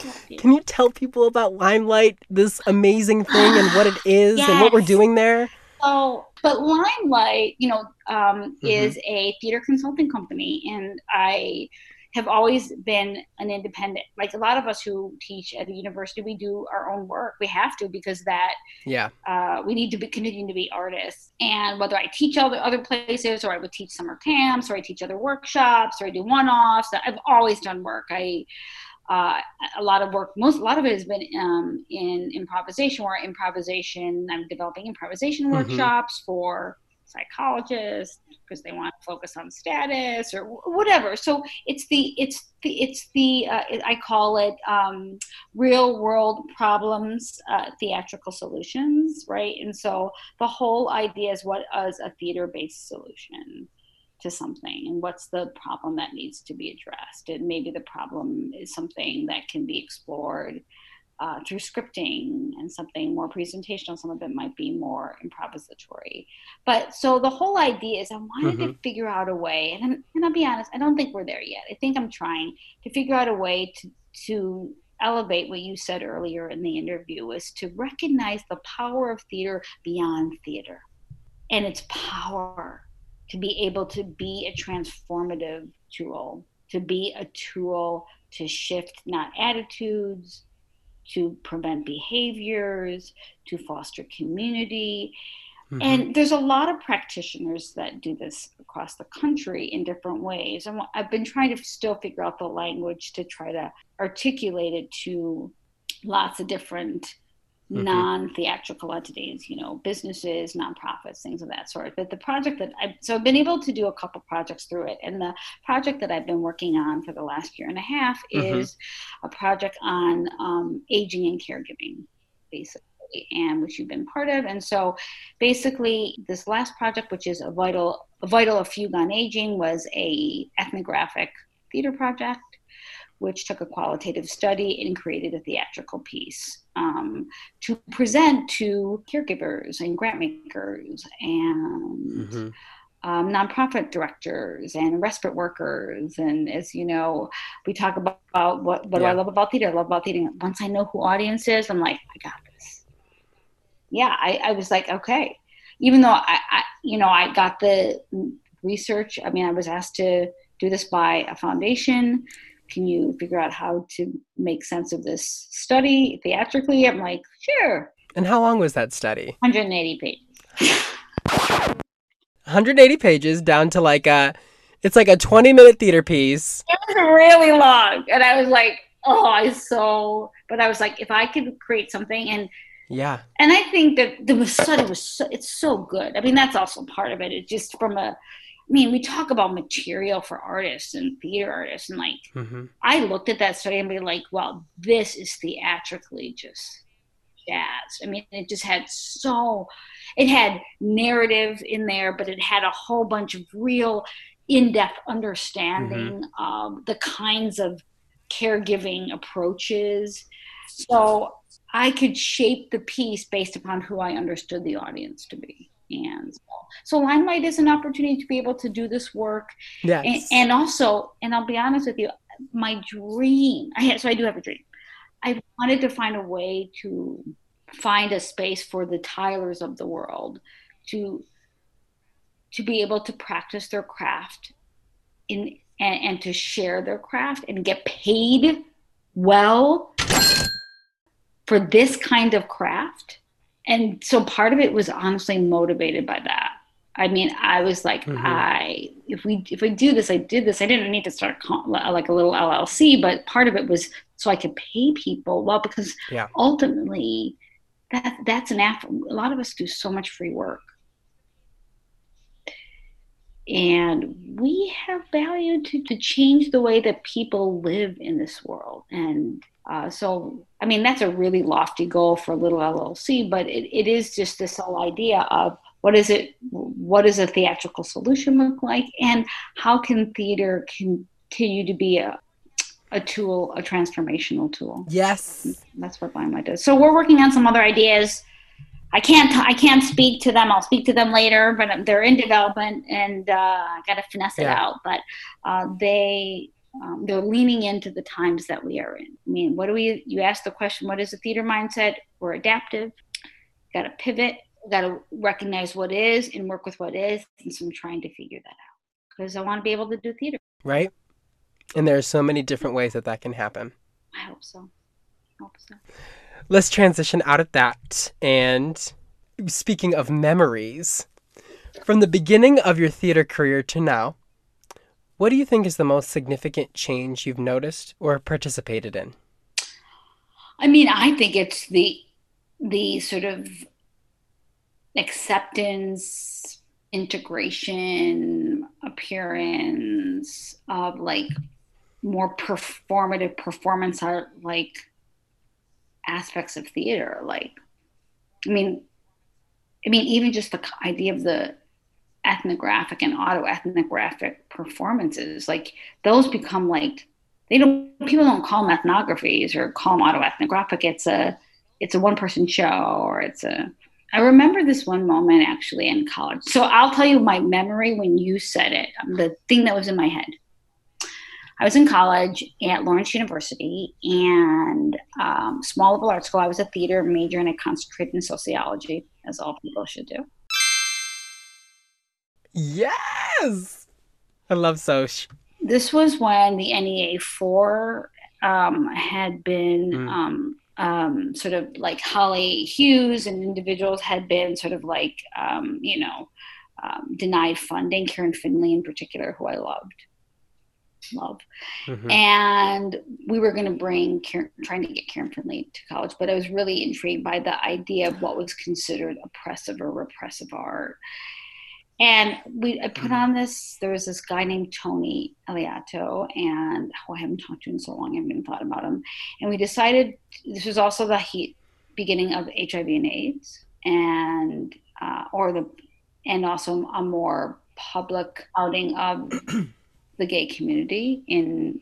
Love you. Can you tell people about Limelight, this amazing thing, and what it is, and what we're doing there? So, but Limelight, you know, um, Mhm. is a theater consulting company, and I have always been an independent. Like a lot of us who teach at the university, we do our own work. We have to because that Yeah. uh, we need to be continue to be artists. And whether I teach other other places, or I would teach summer camps, or I teach other workshops, or I do one offs, I've always done work. I uh, a lot of work. Most a lot of it has been um, in improvisation, or improvisation. I'm developing improvisation Mhm. workshops for psychologists because they want to focus on status or whatever. So it's the it's the it's the uh, I call it um, real world problems, uh, theatrical solutions, right? And so the whole idea is what is a theater based solution to something and what's the problem that needs to be addressed and maybe the problem is something that can be explored uh, through scripting and something more presentational some of it might be more improvisatory. But so the whole idea is i wanted to figure out a way and, and i'll be honest i don't think we're there yet. I think i'm trying to figure out a way to to elevate what you said earlier in the interview is to recognize the power of theater beyond theater. And its power to be able to be a transformative tool, to be a tool to shift not attitudes, to prevent behaviors, to foster community. Mhm. And there's a lot of practitioners that do this across the country in different ways. And I've been trying to still figure out the language to try to articulate it to lots of different Mhm. non-theatrical entities, you know, businesses, nonprofits, things of that sort. But the project that I so I've been able to do a couple projects through it, and the project that I've been working on for the last year and a half Mhm. is a project on um, aging and caregiving, basically, and which you've been part of. And so, basically, this last project, which is a vital, a vital a fugue on aging, was a ethnographic theater project which took a qualitative study and created a theatrical piece um, to present to caregivers and grant makers and Mhm. um, nonprofit directors and respite workers. And as you know, we talk about, about what, what do I love about theater? I love about theater. Once I know who audience is, I'm like, I got this. Yeah, I, I was like, okay. Even though I, I, you know, I got the research. I mean, I was asked to do this by a foundation. Can you figure out how to make sense of this study theatrically? I'm like, sure. And how long was that study? 180 pages. 180 pages down to like a, it's like a 20 minute theater piece. it was really long and i was like oh i so but i was like if i could create something and Yeah. and i think that the study was so it's so good i mean that's also part of it it's just from a mean we talk about material for artists and theater artists and like hmm i looked at that study and be like well this is theatrically just jazz. I mean it just had so it had narrative in there but it had a whole bunch of real in-depth understanding of the kinds of caregiving approaches. So i could shape the piece based upon who i understood the audience to be and so, so limelight is an opportunity to be able to do this work Yes. and, and also and i'll be honest with you my dream i had so i do have a dream i wanted to find a way to find a space for the tylers of the world to to be able to practice their craft in and, and to share their craft and get paid well for this kind of craft. And so part of it was honestly motivated by that. I mean, I was like, mm-hmm. I if we if we do this, I did this. I didn't need to start like a little LLC, but part of it was so I could pay people well because yeah. ultimately that that's an app. A lot of us do so much free work, and we have value to to change the way that people live in this world. And uh, so, I mean, that's a really lofty goal for a Little LLC, but it, it is just this whole idea of what is it what does a theatrical solution look like? And how can theater continue to be a a tool a transformational tool? Yes. That's what limelight does. So we're working on some other ideas. I can't i can't speak to them. I'll speak to them later but they're in development and uh, i gotta finesse it out. But uh, they um, they're leaning into the times that we are in i mean what do we you ask the question what is a theater mindset we're adaptive got to pivot got to recognize what is and work with what is. And so I'm trying to figure that out because I want to be able to do theater. Right. And there are so many different ways that that can happen. I hope so. I hope so. Let's transition out of that. And speaking of memories, from the beginning of your theater career to now, what do you think is the most significant change you've noticed or participated in? I mean, I think it's the the sort of acceptance, integration, appearance of like more performative performance art like aspects of theater. Like, I mean, I mean, even just the idea of the ethnographic and auto-ethnographic performances, like those become like they don't people don't call them ethnographies or call them auto-ethnographic. It's a it's a one-person show or it's a I remember this one moment actually in college. So I'll tell you my memory when you said it, um, the thing that was in my head. I was in college at Lawrence University and um, small liberal arts school. I was a theater major and I concentrated in sociology, as all people should do. Yes! I love Soch. This was when the NEA 4 um, had been mm. um, um, sort of like Holly Hughes and individuals had been sort of like, um, you know, um, denied funding. Karen Finley, in particular, who I loved, love, mm-hmm. and we were going to bring Karen, trying to get Karen Finley to college, but I was really intrigued by the idea of what was considered oppressive or repressive art. And we I put mm-hmm. on this. There was this guy named Tony Eliato, and oh, I haven't talked to him in so long. I haven't even thought about him. And we decided this was also the heat beginning of HIV and AIDS, and uh, or the and also a more public outing of the gay community in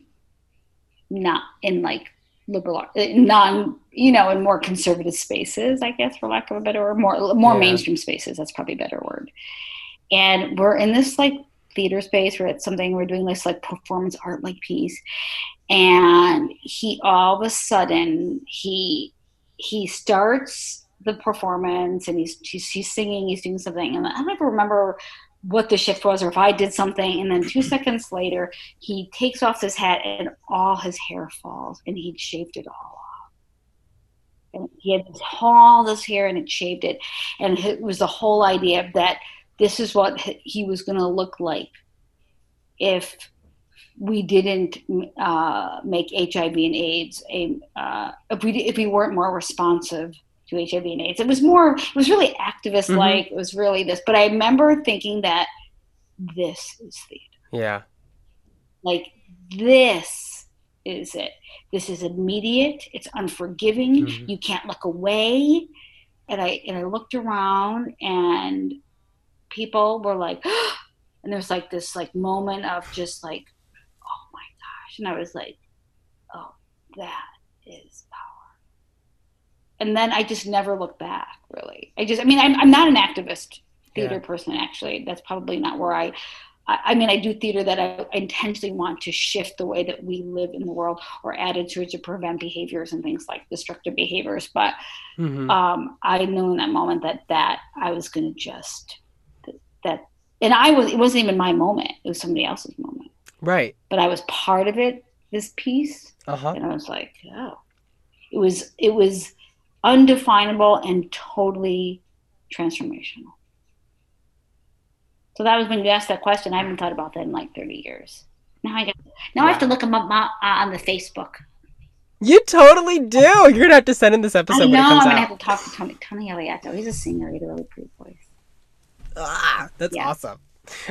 not in like liberal non you know in more conservative spaces i guess for lack of a better word more more yeah. mainstream spaces that's probably a better word and we're in this like theater space where it's something we're doing this like performance art like piece. And he all of a sudden he he starts the performance and he's he's, he's singing he's doing something. And i don't ever remember what the shift was or if i did something. And then two seconds later he takes off his hat and all his hair falls and he'd shaved it all off. And he had all this hair and it shaved it. And it was the whole idea of that this is what he was going to look like if we didn't uh, make HIV and AIDS a uh, if we if we weren't more responsive to HIV and AIDS. It was more it was really activist like. Mm-hmm. It was really this. But I remember thinking that this is theater. Yeah. Like this is it. This is immediate. It's unforgiving. Mm-hmm. You can't look away. And I and I looked around and people were like, and there's like this like moment of just like, oh my gosh, and I was like, oh, that is power. And then I just never looked back. Really, I just, I mean, I'm I'm not an activist theater yeah. person actually. That's probably not where I. I mean, I do theater that I intentionally want to shift the way that we live in the world or attitudes to prevent behaviors and things like destructive behaviors. But mm-hmm. um, I knew in that moment that that I was going to just that and I was it wasn't even my moment. It was somebody else's moment. Right. But I was part of it, this piece. Uh-huh. And I was like, oh. It was it was undefinable and totally transformational. So that was when you asked that question. I haven't thought about that in like 30 years. Now I got, now wow. I have to look them up uh, on the Facebook. You totally do. You're gonna have to send in this episode. I know. I'm gonna out. have to talk to Tony Tony Aliato. He's a singer. He has a really pretty voice. Ah, that's yeah. awesome.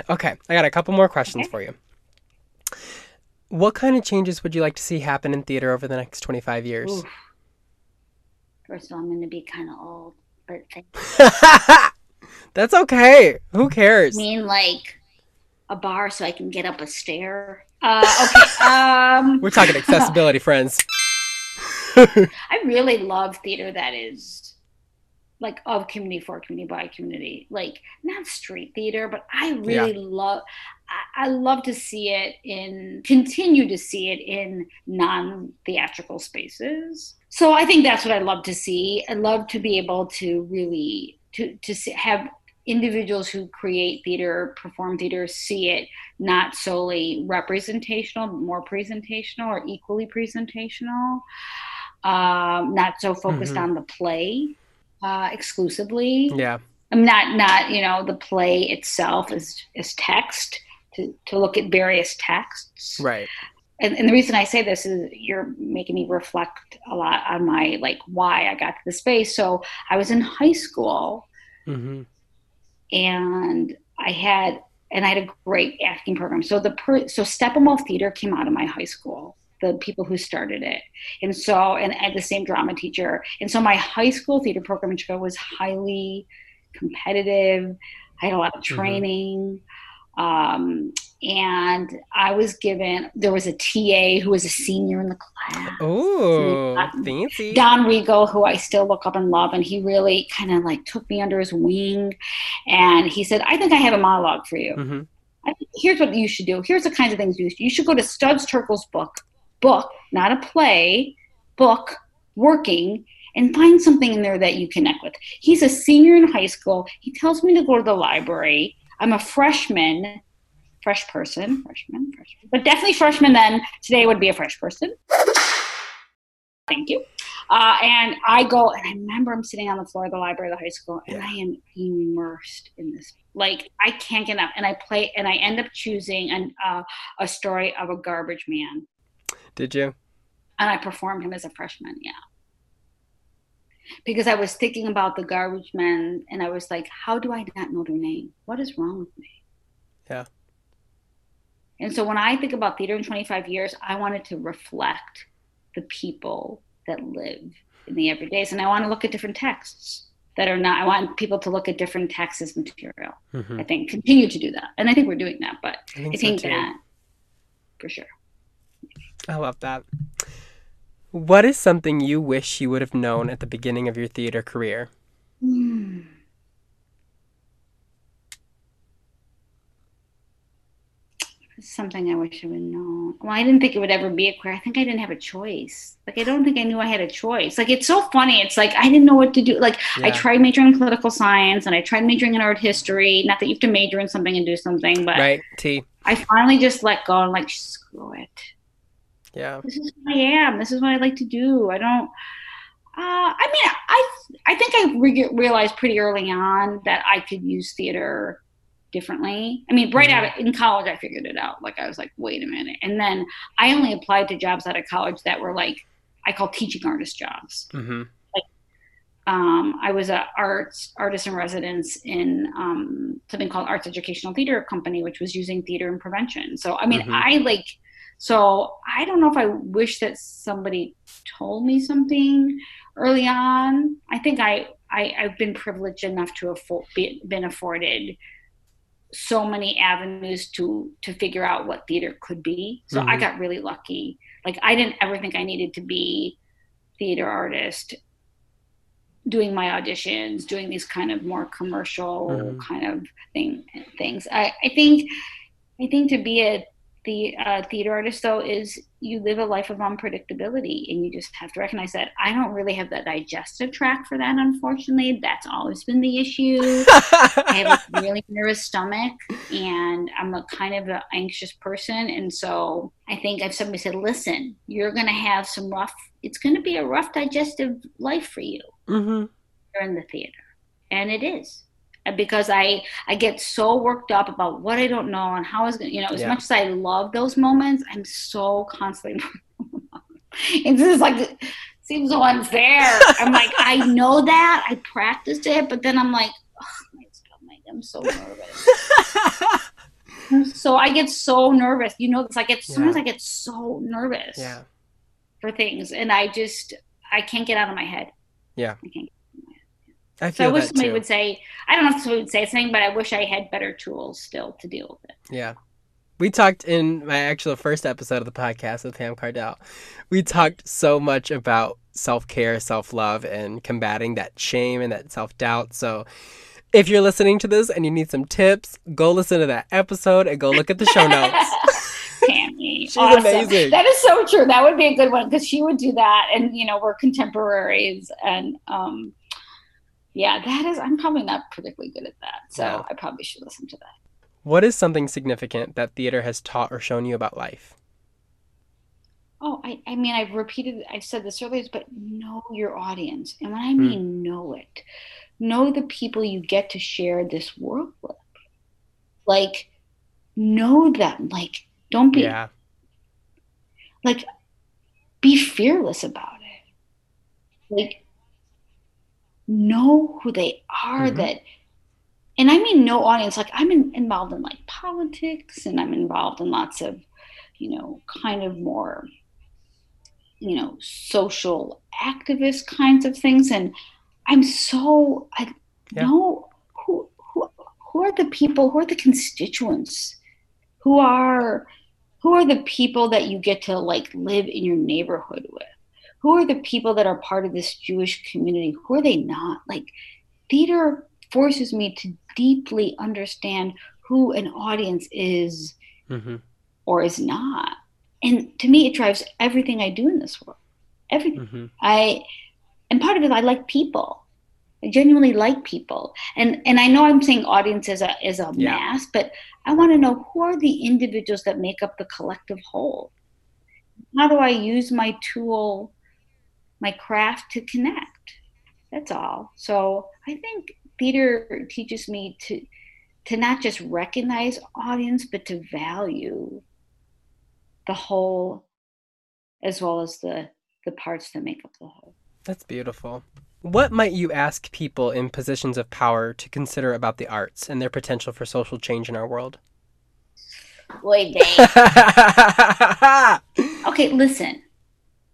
Okay, I got a couple more questions okay. for you. What kind of changes would you like to see happen in theater over the next 25 years? Oof. First of all, I'm going to be kind of old, but that's okay. Who cares? I mean, like a bar so I can get up a stair. Uh, okay. Um, We're talking accessibility, friends. I really love theater that is like of community for community by community, like not street theater, but I really yeah. love. I, I love to see it in continue to see it in non theatrical spaces. So I think that's what I love to see. I love to be able to really to to see, have individuals who create theater, perform theater, see it not solely representational, but more presentational or equally presentational. Um, not so focused mm-hmm. on the play uh, exclusively. Yeah. I'm not not you know the play itself is is text to to look at various texts. Right. And, and the reason I say this is you're making me reflect a lot on my like why I got to the space. So I was in high school, mm-hmm. and I had and I had a great acting program. So the per, so Steppenwolf Theater came out of my high school, the people who started it. And so, and the same drama teacher. And so my high school theater program in Chicago was highly competitive. I had a lot of mm-hmm. training. Mm-hmm. Um, and I was given, there was a TA who was a senior in the class. Oh, fancy. Don Regal, who I still look up and love. And he really kind of like took me under his wing. And he said, I think I have a monologue for you. Mm-hmm. I, here's what you should do. Here's the kinds of things you should, you should go to Studs Terkel's book book, not a play, book, working, and find something in there that you connect with. He's a senior in high school. He tells me to go to the library. I'm a freshman, fresh person, freshman, freshman, but definitely freshman then. Today would be a fresh person. Thank you. Uh, and I go, and I remember I'm sitting on the floor of the library of the high school, and yeah. I am immersed in this. Like I can't get up, And I play, and I end up choosing an, uh, a story of a garbage man did you? And I performed him as a freshman, yeah. Because I was thinking about the garbage men and I was like, how do I not know their name? What is wrong with me? Yeah. And so when I think about theater in 25 years, I wanted to reflect the people that live in the everydays. And I want to look at different texts that are not, I want people to look at different texts as material. Mm-hmm. I think continue to do that. And I think we're doing that, but I think, I think so that for sure. I love that. What is something you wish you would have known at the beginning of your theater career? Mm. Something I wish I would know. Well, I didn't think it would ever be a career. I think I didn't have a choice. Like I don't think I knew I had a choice. Like it's so funny. It's like I didn't know what to do. Like yeah. I tried majoring in political science and I tried majoring in art history. Not that you have to major in something and do something, but right. T. I finally just let go and like screw it yeah. This is who I am. This is what I like to do. I don't. Uh, I mean, I I think I re- realized pretty early on that I could use theater differently. I mean, right mm-hmm. out of, in college, I figured it out. Like I was like, wait a minute, and then I only applied to jobs out of college that were like I call teaching artist jobs. Mm-hmm. Like, um, I was a arts artist in residence in um, something called Arts Educational Theater Company, which was using theater and prevention. So I mean, mm-hmm. I like so I don't know if I wish that somebody told me something early on. I think I, I have been privileged enough to afford been afforded so many avenues to to figure out what theater could be. So mm-hmm. I got really lucky. Like I didn't ever think I needed to be theater artist doing my auditions, doing these kind of more commercial mm-hmm. kind of thing things. I, I think I think to be a the uh, theater artist though is you live a life of unpredictability and you just have to recognize that i don't really have that digestive tract for that unfortunately. That's always been the issue. I have a really nervous stomach and i'm a kind of an anxious person and so i think if somebody said listen you're going to have some rough it's going to be a rough digestive life for you Mm-hmm. You're in the theater, and it is because I I get so worked up about what I don't know and how is going. To, you know, as Yeah. much as I love those moments, I'm so constantly. it's just like seems so unfair. I'm like I know that I practiced it, but then I'm like, oh, I'm so nervous. so I get so nervous. You know, this I get sometimes Yeah. I get so nervous yeah. for things, and I just I can't get out of my head. Yeah. I can't. I So I wish somebody too. would say, I don't know if somebody would say something, but I wish I had better tools still to deal with it. Yeah. We talked in my actual first episode of the podcast with Pam Cardell. We talked so much about self care, self love, and combating that shame and that self doubt. So if you're listening to this and you need some tips, go listen to that episode and go look at the show notes. Tammy, She's awesome. amazing. That is so true. That would be a good one because she would do that, and you know we're contemporaries, and um, yeah, that is. I'm probably not particularly good at that, so No. I probably should listen to that. What is something significant that theater has taught or shown you about life? Oh, I, I mean, I've repeated, I've said this earlier, but know your audience. And when I Hmm. mean know it, know the people you get to share this world with. Like, know them. Like, don't be, Yeah. like, be fearless about it. Like, know who they are Mhm. that, and I mean, no audience. Like, I'm in, involved in like politics and I'm involved in lots of, you know, kind of more you know social activist kinds of things and i'm so i Yeah. know who who who are the people who are the constituents who are who are the people that you get to like live in your neighborhood with who are the people that are part of this jewish community who are they not like theater forces me to deeply understand who an audience is hmm or is not. And to me, it drives everything I do in this world. Everything. hmm I, and part of it, I like people. I genuinely like people. And and I know I'm saying audience is a is a Yeah. mass, but I want to know who are the individuals that make up the collective whole. How do I use my tool, my craft to connect? That's all. So I think theater teaches me to to not just recognize audience, but to value the whole as well as the the parts that make up the whole. That's beautiful. What might you ask people in positions of power to consider about the arts and their potential for social change in our world? Boy, they okay, listen.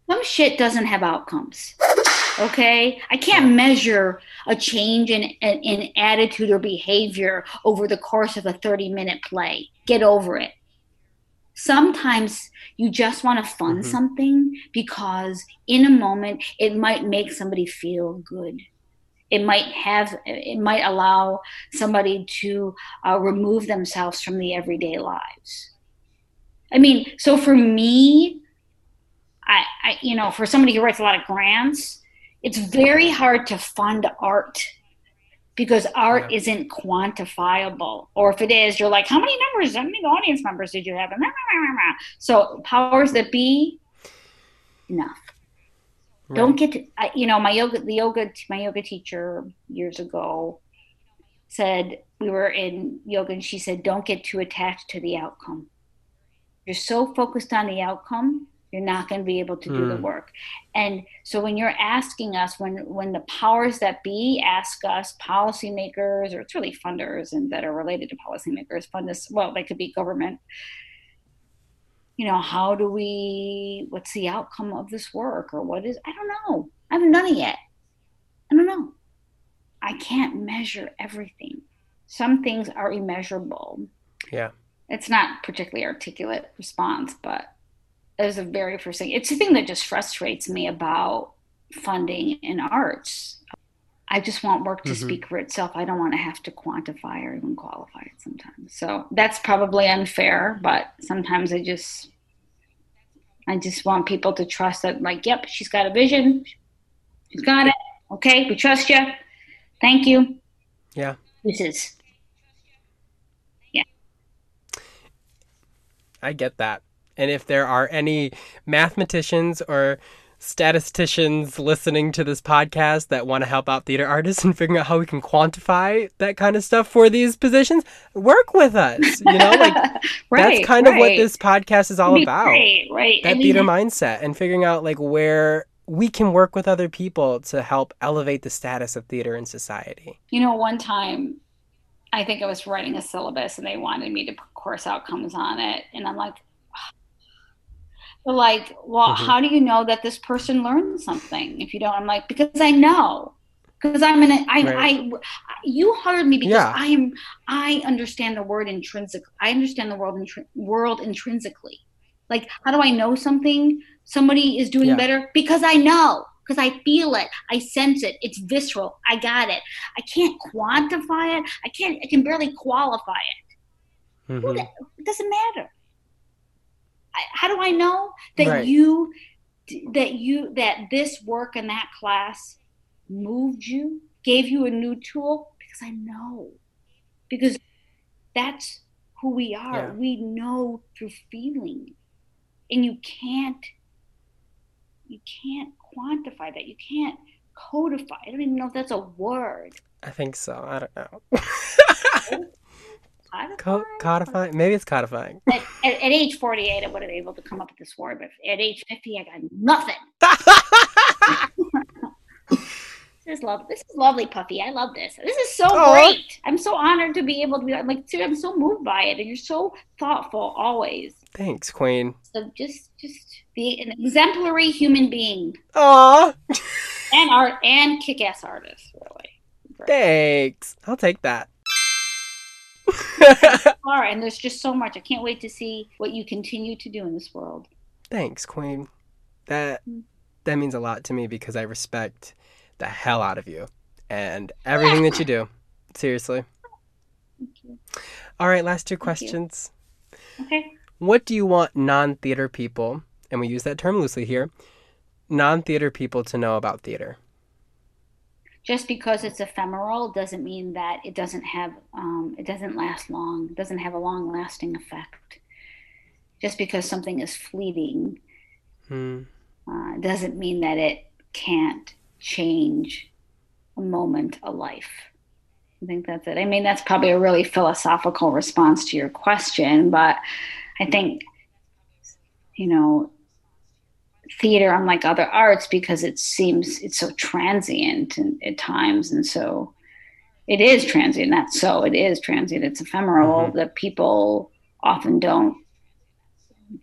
Some shit doesn't have outcomes. Okay, I can't measure a change in, in in attitude or behavior over the course of a thirty minute play. Get over it. Sometimes you just want to fund Mhm. something because in a moment it might make somebody feel good. It might have it might allow somebody to uh, remove themselves from the everyday lives. I mean, so for me, I, I, you know, for somebody who writes a lot of grants, it's very hard to fund art because art Yeah. isn't quantifiable. Or if it is, you're like, how many numbers, how many audience members did you have? And so powers that be, enough. Don't get to, you know, my yoga, the yoga, my yoga teacher years ago said we were in yoga and she said, don't get too attached to the outcome. You're so focused on the outcome, you're not going to be able to do the Mm. work. And so when you're asking us, when when the powers that be ask us, policymakers, or it's really funders and that are related to policymakers, fund us. Well, they could be government. You know, how do we? What's the outcome of this work, or what is? I don't know. I haven't done it yet. I don't know. I can't measure everything. Some things are immeasurable Yeah. it's not particularly articulate response, but it was the very first thing. It's the thing that just frustrates me about funding in arts. I just want work to Mhm. speak for itself. I don't want to have to quantify or even qualify it sometimes. So that's probably unfair, but sometimes I just I just want people to trust that like, yep, she's got a vision. She's got it. Okay, we trust you. Thank you. Yeah. This is Yeah. I get that. And if there are any mathematicians or statisticians listening to this podcast that want to help out theater artists and figuring out how we can quantify that kind of stuff for these positions, work with us. You know, like right, that's kind right. of what this podcast is all about. great, right? That I mean, theater mindset and figuring out like where we can work with other people to help elevate the status of theater in society. You know, one time I think I was writing a syllabus and they wanted me to put course outcomes on it. And I'm like, like, well, Mhm. how do you know that this person learned something if you don't? I'm like, because I know. Because I'm in a, I, Right. I, you hired me because Yeah. I am, I understand the word intrinsic. I understand the world, intri- world intrinsically. Like, how do I know something? Somebody is doing Yeah. better because I know, because I feel it, I sense it. It's visceral. I got it. I can't quantify it. I can't. I can barely qualify it. Mhm. It doesn't matter. How do I know that Right. you, that you, that this work in that class moved you, gave you a new tool? Because I know. Because that's who we are. Yeah. We know through feeling, and you can't. You can't quantify that. You can't codify. I don't even know if that's a word. I think so. I don't know. Codify? Co- codifying? Maybe it's codifying. At, at, at age 48, I would have been able to come up with this word, but at age 50, I got nothing. This is love. This is lovely, Puffy. I love this. This is so Aw. great. I'm so honored to be able to be I'm like. I'm so moved by it, and you're so thoughtful always. Thanks, Queen. So just, just be an exemplary human being Aw, and art and kick-ass artist. Really. thanks. I'll take that. All right, and there's just so much. I can't wait to see what you continue to do in this world. Thanks, Queen. That mm. that means a lot to me because I respect the hell out of you and everything that you do. Seriously. Thank you. All right, last two you. questions. Okay. What do you want non-theater people, and we use that term loosely here, non-theater people to know about theater? Just because it's ephemeral doesn't mean that it doesn't have um, it doesn't last long doesn't have a long lasting effect. Just because something is fleeting Hmm. uh, doesn't mean that it can't change a moment a life. I think that's it. I mean that's probably a really philosophical response to your question but i think you know theater unlike other arts because it seems it's so transient and, at times. And so it is transient not so it is transient. It's ephemeral. Mhm. that people often don't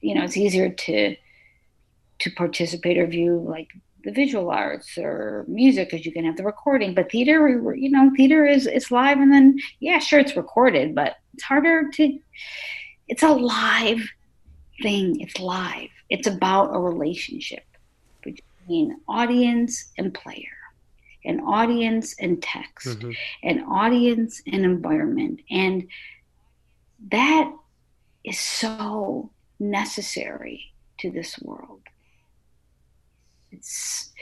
you know it's easier to to participate or view like the visual arts or music because you can have the recording. But theater you know theater is it's live and then yeah sure it's recorded but it's harder to it's a live thing. It's live it's about a relationship between audience and player an audience and text Mhm. an audience and environment and that is so necessary to this world it's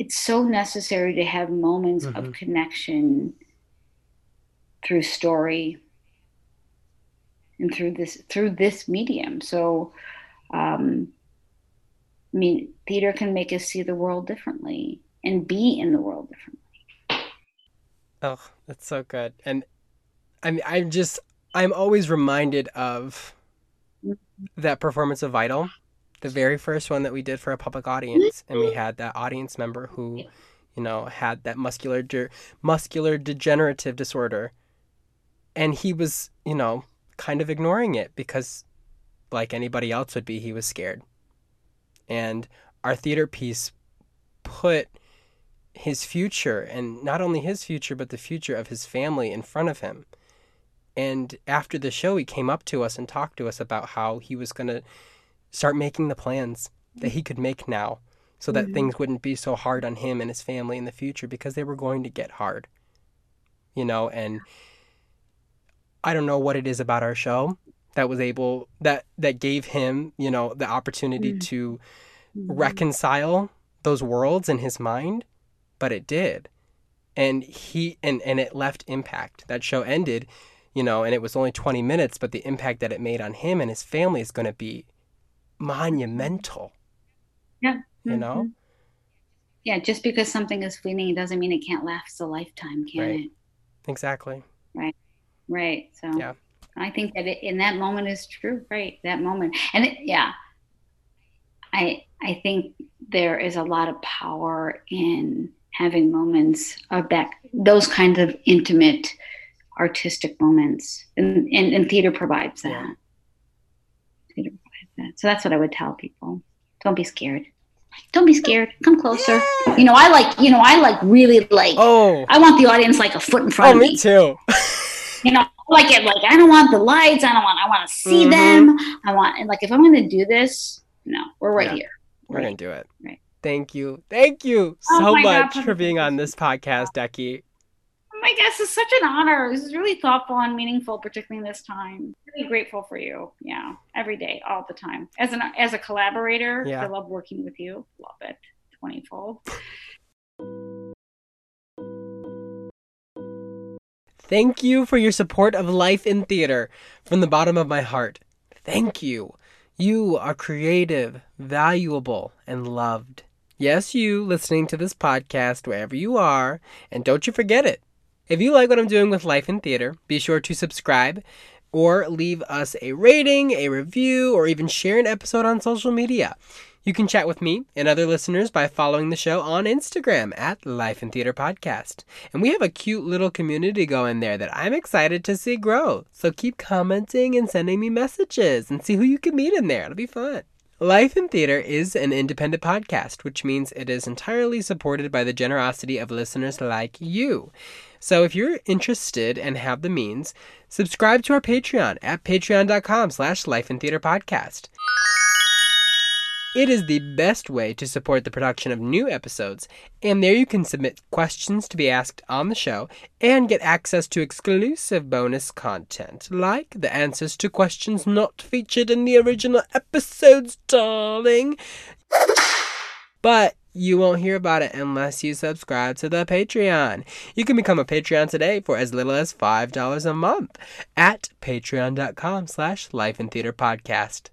it's so necessary to have moments Mhm. of connection through story and through this through this medium so um i mean theater can make us see the world differently and be in the world differently. Oh, that's so good. And I mean, I'm just, I'm always reminded of that performance of Vital, the very first one that we did for a public audience, and we had that audience member who, you know, had that muscular de- muscular degenerative disorder, and he was, you know, kind of ignoring it because, like anybody else would be, he was scared. And our theater piece put his future and not only his future but the future of his family in front of him and after the show he came up to us and talked to us about how he was going to start making the plans that he could make now so that Mhm. things wouldn't be so hard on him and his family in the future because they were going to get hard you know and i don't know what it is about our show that was able that that gave him you know the opportunity Mm. to reconcile those worlds in his mind but it did and he and and it left impact that show ended you know and it was only 20 minutes but the impact that it made on him and his family is going to be monumental Yeah. you mm-hmm. know? Yeah, just because something is fleeting doesn't mean it can't last a lifetime, can right. it? Exactly. Right. Right. So yeah. I think that it, in that moment is true, right? That moment. And it, yeah. I I think there is a lot of power in having moments of that those kinds of intimate artistic moments and, and, and theater provides that yeah. theater provides that so that's what i would tell people don't be scared don't be scared come closer yeah. you know i like you know i like really like oh i want the audience like a foot in front oh, of me me too you know like it like i don't want the lights i don't want i want to see mm-hmm. them i want and like if i'm going to do this no we're right yeah. here we're right. gonna do it right Thank you. Thank you oh so oh much God. for being on this podcast, Decky. Oh my gosh, it's such an honor. This is really thoughtful and meaningful, particularly in this time. Really grateful for you. Yeah, every day, all the time. As an as a collaborator, yeah. I love working with you. Love it. twenty Twentyfold. Thank you for your support of life in theater from the bottom of my heart. Thank you. You are creative, valuable, and loved. Yes, you listening to this podcast wherever you are, and don't you forget it. If you like what I'm doing with Life in Theater, be sure to subscribe or leave us a rating, a review, or even share an episode on social media. You can chat with me and other listeners by following the show on Instagram at Life in Theater Podcast. And we have a cute little community going there that I'm excited to see grow. So keep commenting and sending me messages and see who you can meet in there. It'll be fun. Life in Theater is an independent podcast, which means it is entirely supported by the generosity of listeners like you. So if you're interested and have the means, subscribe to our Patreon at patreon.com slash life in theater podcast. It is the best way to support the production of new episodes, and there you can submit questions to be asked on the show and get access to exclusive bonus content, like the answers to questions not featured in the original episodes, darling. But you won't hear about it unless you subscribe to the Patreon. You can become a Patreon today for as little as $5 a month at patreon.com slash life in theater podcast.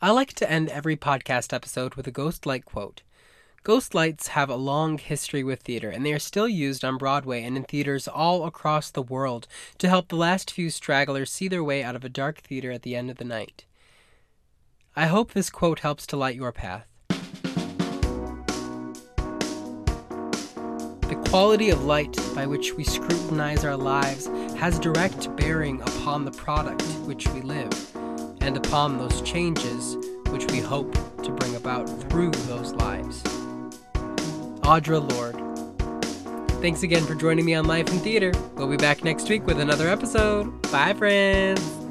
I like to end every podcast episode with a ghost light quote. Ghost lights have a long history with theater, and they are still used on Broadway and in theaters all across the world to help the last few stragglers see their way out of a dark theater at the end of the night. I hope this quote helps to light your path. The quality of light by which we scrutinize our lives has direct bearing upon the product which we live and upon those changes which we hope to bring about through those lives. Audre Lorde. Thanks again for joining me on Life in Theater. We'll be back next week with another episode. Bye, friends.